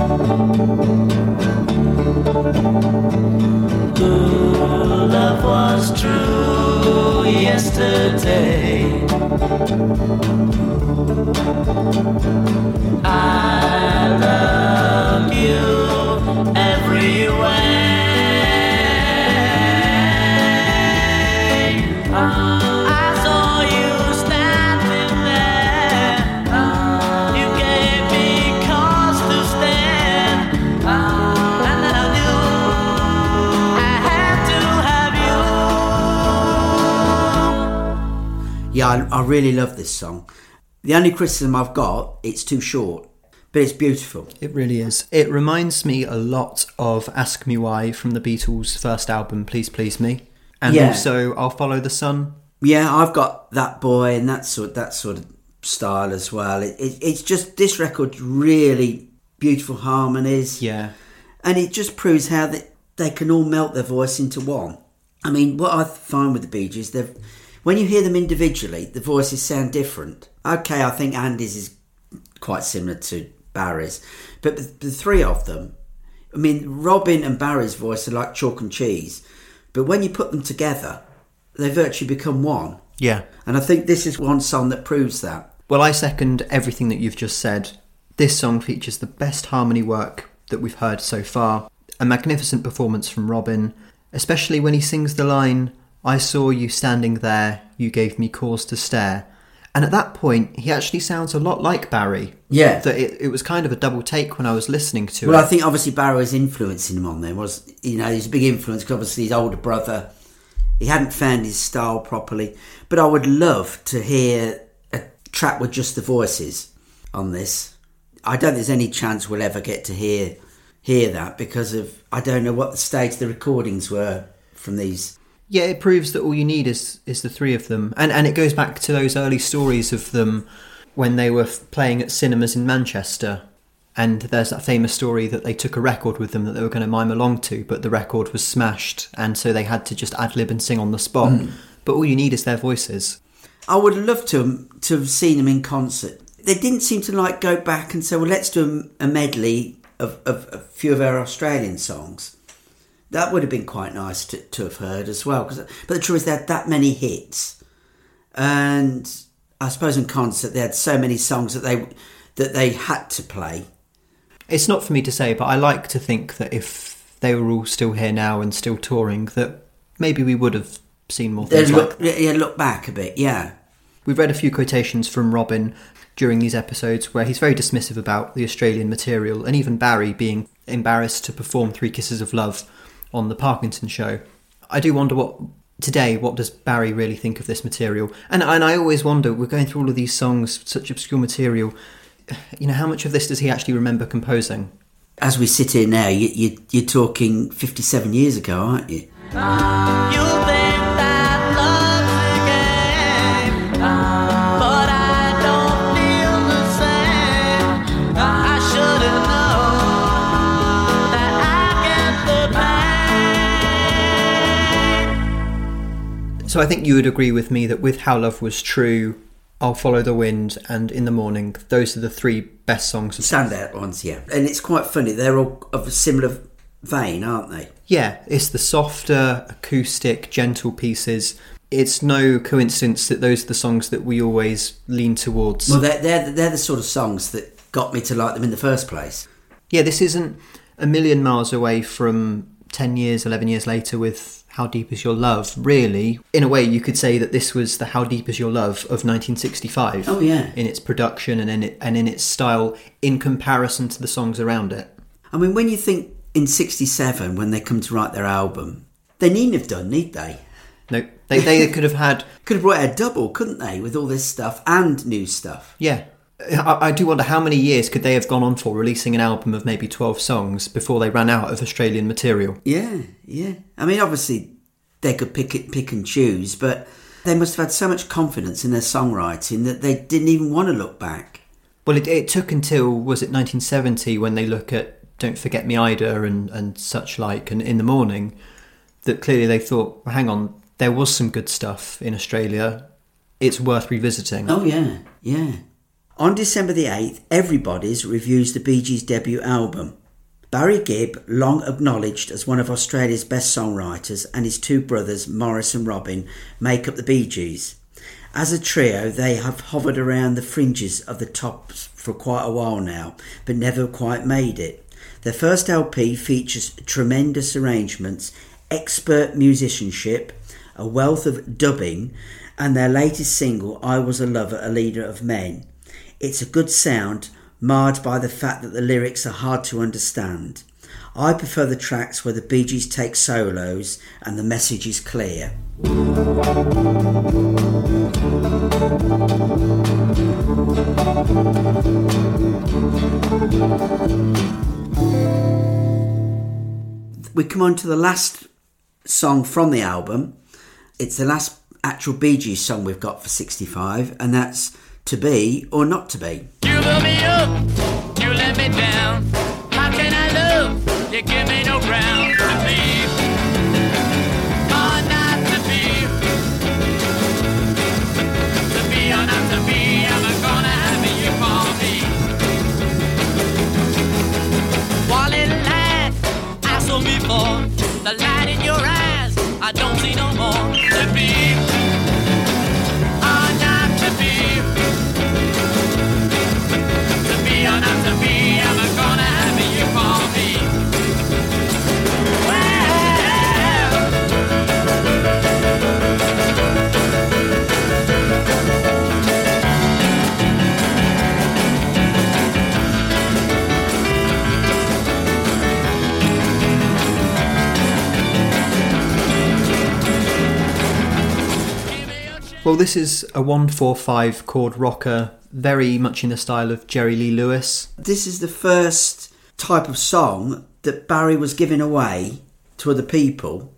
was true yesterday. Yeah, I, I really love this song. The only criticism I've got, it's too short, but it's beautiful. It really is. It reminds me a lot of Ask Me Why from the Beatles' first album, Please Please Me. And Yeah. also I'll Follow the Sun. Yeah, I've got that boy and that sort that sort of style as well. It, it, it's just this record really beautiful harmonies. Yeah. and it just proves how they, they can all melt their voice into one. I mean, what I find with the Bee Gees, they've when you hear them individually, the voices sound different. Okay, I think Andy's is quite similar to Barry's, but the, the three of them, I mean, Robin and Barry's voice are like chalk and cheese, but when you put them together, they virtually become one. Yeah. And I think this is one song that proves that. Well, I second everything that you've just said. This song features the best harmony work that we've heard so far. A magnificent performance from Robin, especially when he sings the line, I saw you standing there, you gave me cause to stare. And at that point, he actually sounds a lot like Barry. Yeah. That it, it was kind of a double take when I was listening to Well, it. Well, I think obviously Barry was influencing him on there. Was you know he's a big influence because obviously his older brother, he hadn't found his style properly. But I would love to hear a track with just the voices on this. I don't think there's any chance we'll ever get to hear hear that because of I don't know what the stage the recordings were from these. Yeah, it proves that all you need is is the three of them, and and it goes back to those early stories of them when they were playing at cinemas in Manchester. And there's that famous story that they took a record with them that they were going to mime along to, but the record was smashed, and so they had to just ad lib and sing on the spot. Mm. But all you need is their voices. I would love to to have seen them in concert. They didn't seem to like go back and say, "Well, let's do a medley of, of a few of our Australian songs." That would have been quite nice to, to have heard as well. 'cause- but the truth is, they had that many hits, and I suppose in concert they had so many songs that they that they had to play. It's not for me to say, but I like to think that if they were all still here now and still touring, that maybe we would have seen more things like look, yeah, look back a bit, yeah. We've read a few quotations from Robin during these episodes where he's very dismissive about the Australian material, and even Barry being embarrassed to perform Three Kisses of Love on the Parkinson show. I do wonder what today what does Barry really think of this material? And and I always wonder, we're going through all of these songs, such obscure material, you know, how much of this does he actually remember composing? As we sit here now, you, you, you're talking 57 years ago, aren't you? You So I think you would agree with me that with How Love Was True, I'll Follow the Wind, and In the Morning, those are the three best songs of Standout ones, yeah. And it's quite funny, they're all of a similar vein, aren't they? Yeah, it's the softer, acoustic, gentle pieces. It's no coincidence that those are the songs that we always lean towards. Well, they're, they're, they're the sort of songs that got me to like them in the first place. yeah, this isn't a million miles away from 10 years, 11 years later with How Deep Is Your Love, really. In a way, you could say that this was the How Deep Is Your Love of 1965. Oh, yeah. In its production and in, it, and in its style in comparison to the songs around it. I mean, when you think in 67, when they come to write their album, they needn't have done, need they? No, they, they could have had Could have brought a double, couldn't they, with all this stuff and new stuff? Yeah. I, I do wonder how many years could they have gone on for releasing an album of maybe 12 songs before they ran out of Australian material? Yeah, yeah. I mean, obviously, they could pick it, pick and choose, but they must have had so much confidence in their songwriting that they didn't even want to look back. Well, it, it took until, was it 1970, when they look at Don't Forget Me Ida and, and such like, and In the Morning, that clearly they thought, well, hang on, there was some good stuff in Australia. It's worth revisiting. Oh, yeah, yeah. On December the 8th, Everybody's reviews the Bee Gees' debut album. Barry Gibb, long acknowledged as one of Australia's best songwriters, and his two brothers, Maurice and Robin, make up the Bee Gees. As a trio, they have hovered around the fringes of the tops for quite a while now, but never quite made it. Their first LP features tremendous arrangements, expert musicianship, a wealth of dubbing, and their latest single, I Was a Lover, a Leader of Men. It's a good sound, marred by the fact that the lyrics are hard to understand. I prefer the tracks where the Bee Gees take solos and the message is clear. we come on to the last song from the album. It's the last actual Bee Gees song we've got for 65, and that's To Be or Not to Be. You build me up, you let me down. How can I love? You give me Well, this is a 145 chord rocker, very much in the style of Jerry Lee Lewis. This is the first type of song that Barry was giving away to other people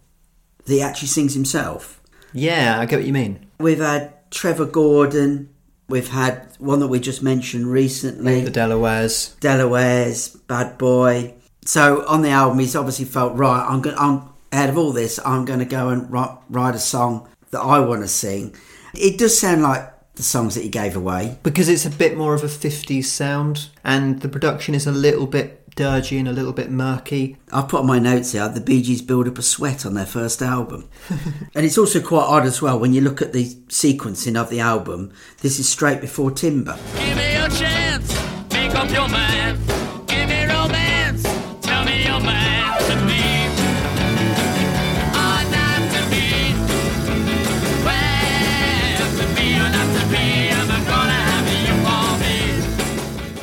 that he actually sings himself. Yeah, I get what you mean. We've had Trevor Gordon, we've had one that we just mentioned recently. The Delawares. Delaware's Bad Boy. So on the album, he's obviously felt right. I'm going. I'm out of all this. I'm going to go and write, write a song that I want to sing. It does sound like the songs that he gave away. Because it's a bit more of a 50s sound, and the production is a little bit dirgy and a little bit murky. I've put on my notes here. The Bee Gees build up a sweat on their first album, and it's also quite odd as well when you look at the sequencing of the album. This is straight before Timber. Give me a chance, make up your mind.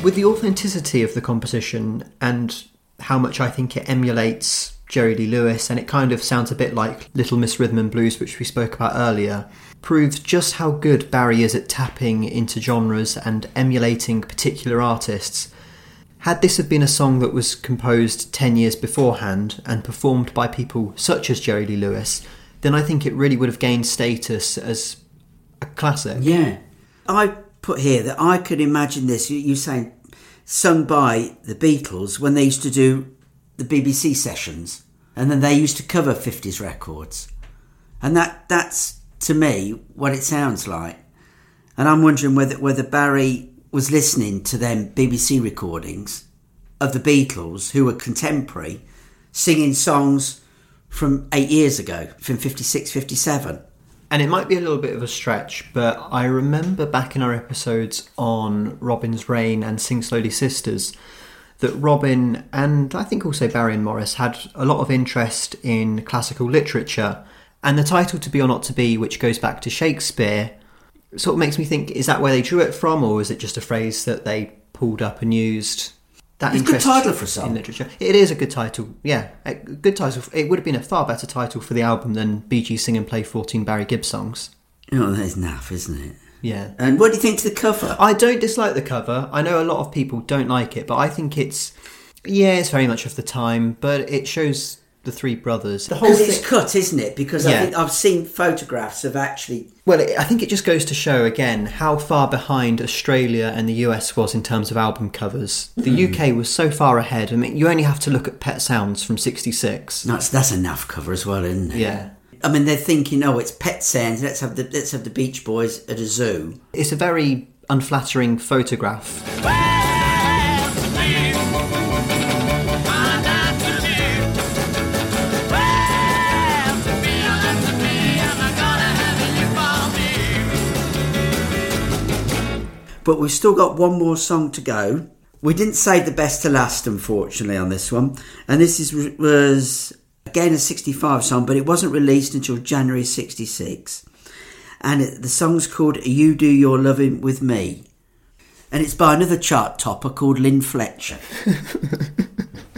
With the authenticity of the composition and how much I think it emulates Jerry Lee Lewis, and it kind of sounds a bit like Little Miss Rhythm and Blues, which we spoke about earlier, proves just how good Barry is at tapping into genres and emulating particular artists. Had this have been a song that was composed 10 years beforehand and performed by people such as Jerry Lee Lewis, then I think it really would have gained status as a classic. Yeah. I put here that I could imagine this, you, you saying, sung by the Beatles when they used to do the BBC sessions and then they used to cover 50s records. And that that's, to me, what it sounds like. And I'm wondering whether, whether Barry was listening to them BBC recordings of the Beatles, who were contemporary, singing songs from eight years ago, from 56, 57. And it might be a little bit of a stretch, but I remember back in our episodes on Robin's Reign and Sing Slowly Sisters that Robin and I think also Barry and Morris had a lot of interest in classical literature. And the title To Be or Not to Be, which goes back to Shakespeare, sort of makes me think is that where they drew it from, or is it just a phrase that they pulled up and used? That It's a good title for a song. in literature. It is a good title, yeah. A good title. It would have been a far better title for the album than BG Sing and Play 14 Barry Gibb songs. Oh, that is naff, isn't it? Yeah. And what do you think to the cover? I don't dislike the cover. I know a lot of people don't like it, but I think it's yeah, it's very much of the time, but it shows the three brothers. The whole Because it's cut, isn't it? Because I think I've seen photographs of actually. Well, I think it just goes to show again how far behind Australia and the US was in terms of album covers. The Hmm. UK was so far ahead. I mean, you only have to look at Pet Sounds from '66. That's that's a naff cover as well, isn't it? Yeah. I mean, they're thinking, oh, it's Pet Sounds. Let's have the let's have the Beach Boys at a zoo. It's a very unflattering photograph. But we've still got one more song to go. We didn't save the best to last, unfortunately, on this one. And this is was again a 65 song, but it wasn't released until January 66. And it, the song's called You Do Your Loving With Me. And it's by another chart topper called Lynn Fletcher.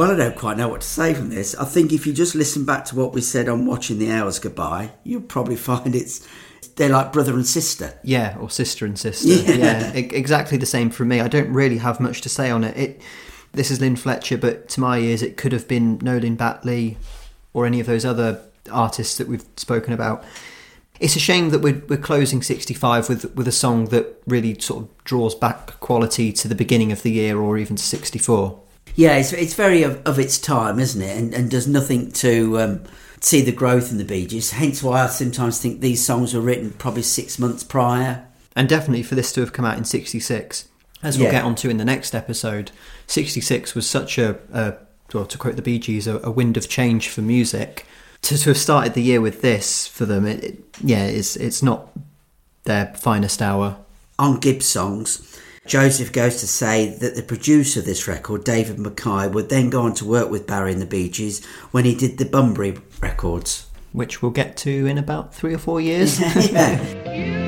Well, I don't quite know what to say from this. I think if you just listen back to what we said on watching the hours go by, you'll probably find it's they're like brother and sister. Yeah, or sister and sister. Yeah. Yeah, exactly the same for me. I don't really have much to say on it. It this is Lynn Fletcher, but to my ears, it could have been Noeleen Batley or any of those other artists that we've spoken about. It's a shame that we're, we're closing 65 with with a song that really sort of draws back quality to the beginning of the year or even to 64. Yeah, it's it's very of, of its time, isn't it? And and does nothing to um, see the growth in the Bee Gees. Hence why I sometimes think these songs were written probably six months prior. And definitely for this to have come out in 66, as we'll Yeah. get onto in the next episode, 66 was such a, a well, to quote the Bee Gees, a, a wind of change for music. To, to have started the year with this for them, it, it, yeah, it's, it's not their finest hour. On Gibbs songs, Joseph goes to say that the producer of this record, David Mackay, would then go on to work with Barry and the Bee Gees when he did the Bunbury records. Which we'll get to in about three or four years. yeah.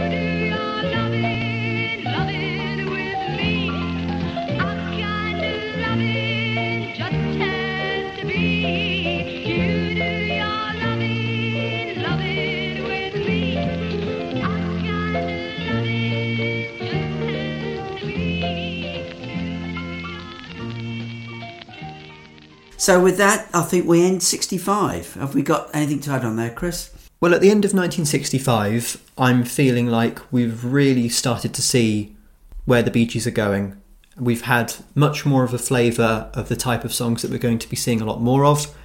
So with that, I think we end 65. Have we got anything to add on there, Chris? Well, at the end of 1965, I'm feeling like we've really started to see where the Bee Gees are going. We've had much more of a flavour of the type of songs that we're going to be seeing a lot more of.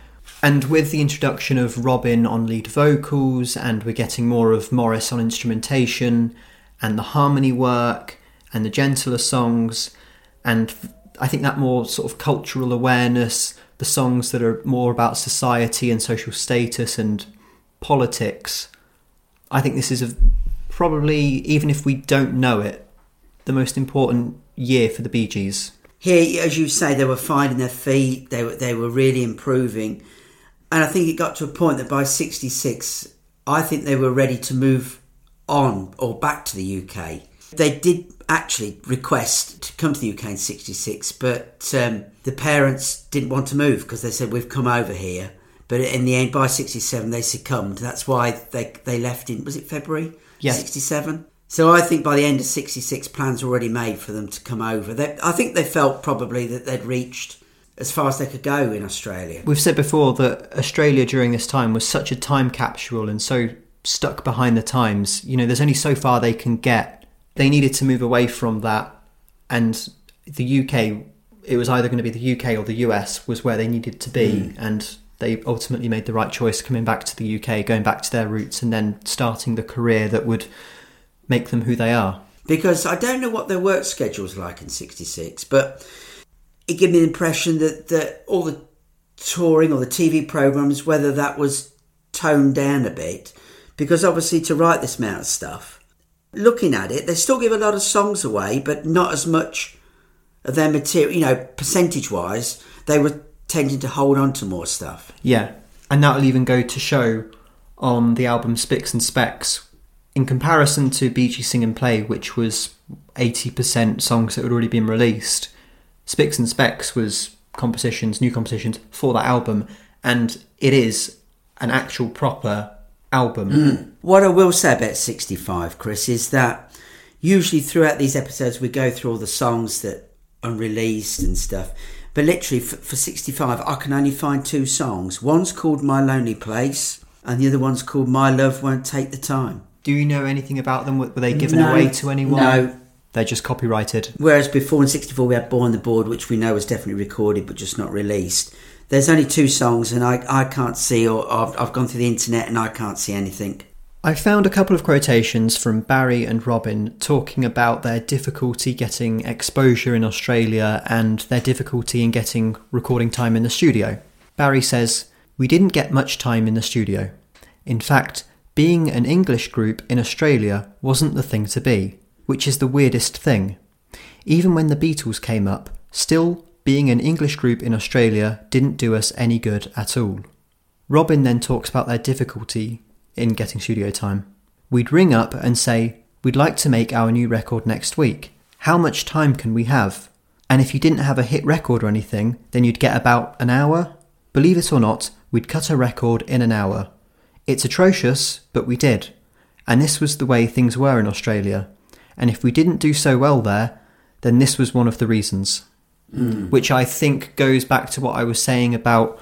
And with the introduction of Robin on lead vocals, and we're getting more of Maurice on instrumentation, and the harmony work, and the gentler songs, and I think that more sort of cultural awareness, the songs that are more about society and social status and politics. I think this is a, probably, even if we don't know it, the most important year for the Bee Gees. Here, as you say, they were finding their feet. They were they were really improving, and I think it got to a point that by '66, I think they were ready to move on or back to the UK. They did actually request to come to the UK in '66, but um, the parents didn't want to move because they said we've come over here. But in the end, by '67, they succumbed. That's why they they left in was it February? Yeah. '67. So I think by the end of '66, plans were already made for them to come over. They, I think they felt probably that they'd reached as far as they could go in Australia. We've said before that Australia during this time was such a time capsule and so stuck behind the times. You know, there's only so far they can get. They needed to move away from that, and the UK, it was either going to be the UK or the US was where they needed to be, hmm. and they ultimately made the right choice coming back to the UK, going back to their roots, and then starting the career that would make them who they are. because I don't know what their work schedule was like in '66, but it gave me the impression that that all the touring or the TV programs, whether that was toned down a bit, because obviously to write this amount of stuff, looking at it, they still give a lot of songs away, but not as much their material. You know, percentage wise, they were tending to hold on to more stuff. Yeah, and that'll even go to show on the album Spicks and Specks. In comparison to Gees Sing and Play, which was 80% songs that had already been released, Spicks and Specks was compositions, new compositions for that album, and it is an actual proper album. Mm. What I will say about 65, Chris, is that usually throughout these episodes we go through all the songs that released and stuff. But literally for, for 65, I can only find two songs. One's called My Lonely Place, and the other one's called My Love Won't Take the Time. Do you know anything about them? Were were they given No, away to anyone? no. They're just copyrighted. Whereas before in 64 we had Born the Board, which we know was definitely recorded but just not released. There's only two songs, and I, I can't see, or I've, I've gone through the internet and I can't see anything. I found a couple of quotations from Barry and Robin talking about their difficulty getting exposure in Australia and their difficulty in getting recording time in the studio. Barry says, We didn't get much time in the studio. In fact, being an English group in Australia wasn't the thing to be, which is the weirdest thing. Even when the Beatles came up, still, being an English group in Australia didn't do us any good at all. Robin then talks about their difficulty in getting studio time. We'd ring up and say, We'd like to make our new record next week. How much time can we have? And if you didn't have a hit record or anything, then you'd get about an hour. Believe it or not, we'd cut a record in an hour. It's atrocious, but we did. And this was the way things were in Australia. And if we didn't do so well there, then this was one of the reasons. Hmm. Which I think goes back to what I was saying about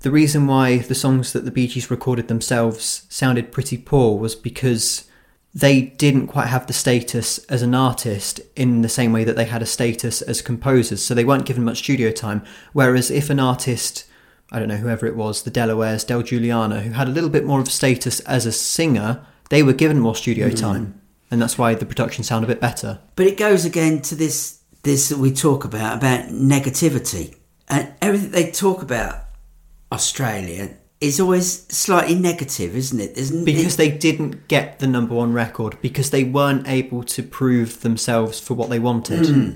the reason why the songs that the Bee Gees recorded themselves sounded pretty poor was because they didn't quite have the status as an artist in the same way that they had a status as composers. So they weren't given much studio time. Whereas if an artist, I don't know, whoever it was, the Delawares, Del Giuliano, who had a little bit more of status as a singer, they were given more studio hmm. time. And that's why the production sound a bit better. But it goes again to this this that we talk about about negativity and everything they talk about Australia is always slightly negative, isn't it? Isn't Because it, they didn't get the number one record, because they weren't able to prove themselves for what they wanted. Hmm.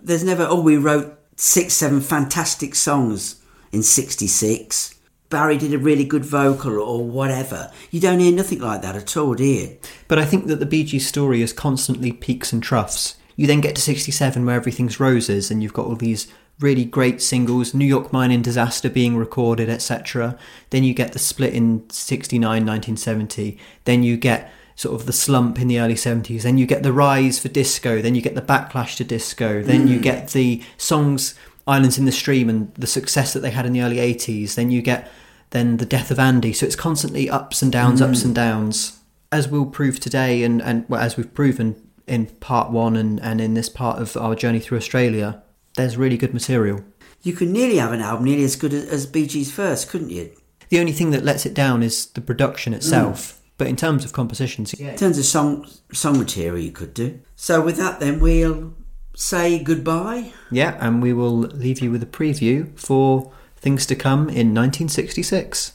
there's never oh we wrote six seven fantastic songs in 66 Barry did a really good vocal or whatever. You don't hear nothing like that at all, do you? But I think that the Bee Gees story is constantly peaks and troughs. You then get to 67 where everything's roses and you've got all these really great singles, New York Mining Disaster being recorded, etc. Then you get the split in 69, 1970. Then you get sort of the slump in the early 70s. Then you get the rise for disco. Then you get the backlash to disco. Then you hmm. get the songs Islands in the Stream and the success that they had in the early 80s. Then you get then the death of Andy. So it's constantly ups and downs, ups hmm. and downs. As we'll prove today, and, and well, as we've proven in part one and, and in this part of our journey through Australia, there's really good material. You could nearly have an album nearly as good as, as Bee Gees first, couldn't you? The only thing that lets it down is the production mm. itself. But in terms of compositions, yeah. In terms of song song material, you could do. So with that, then we'll say goodbye. yeah, and we will leave you with a preview for things to come in 1966.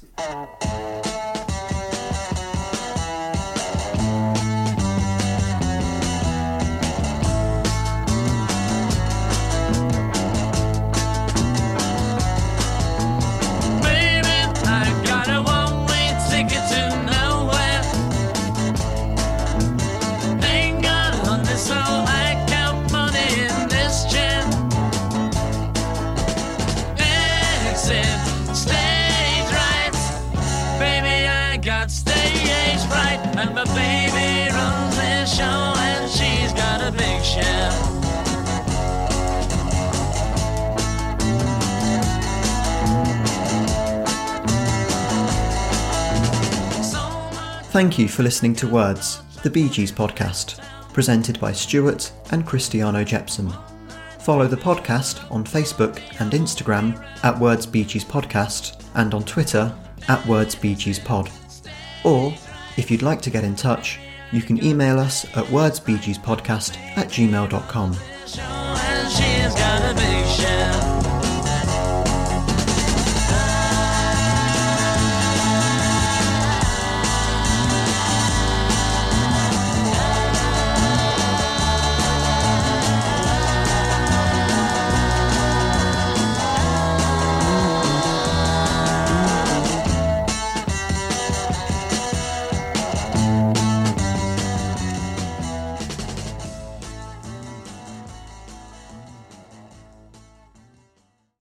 Thank you for listening to Words, the Bee Gees podcast, presented by Stuart and Cristiano Jepson. Follow the podcast on Facebook and Instagram at Words Bee Gees Podcast and on Twitter at Words Bee Gees Pod. Or, if you'd like to get in touch, you can email us at wordsbgspodcast at gmail.com.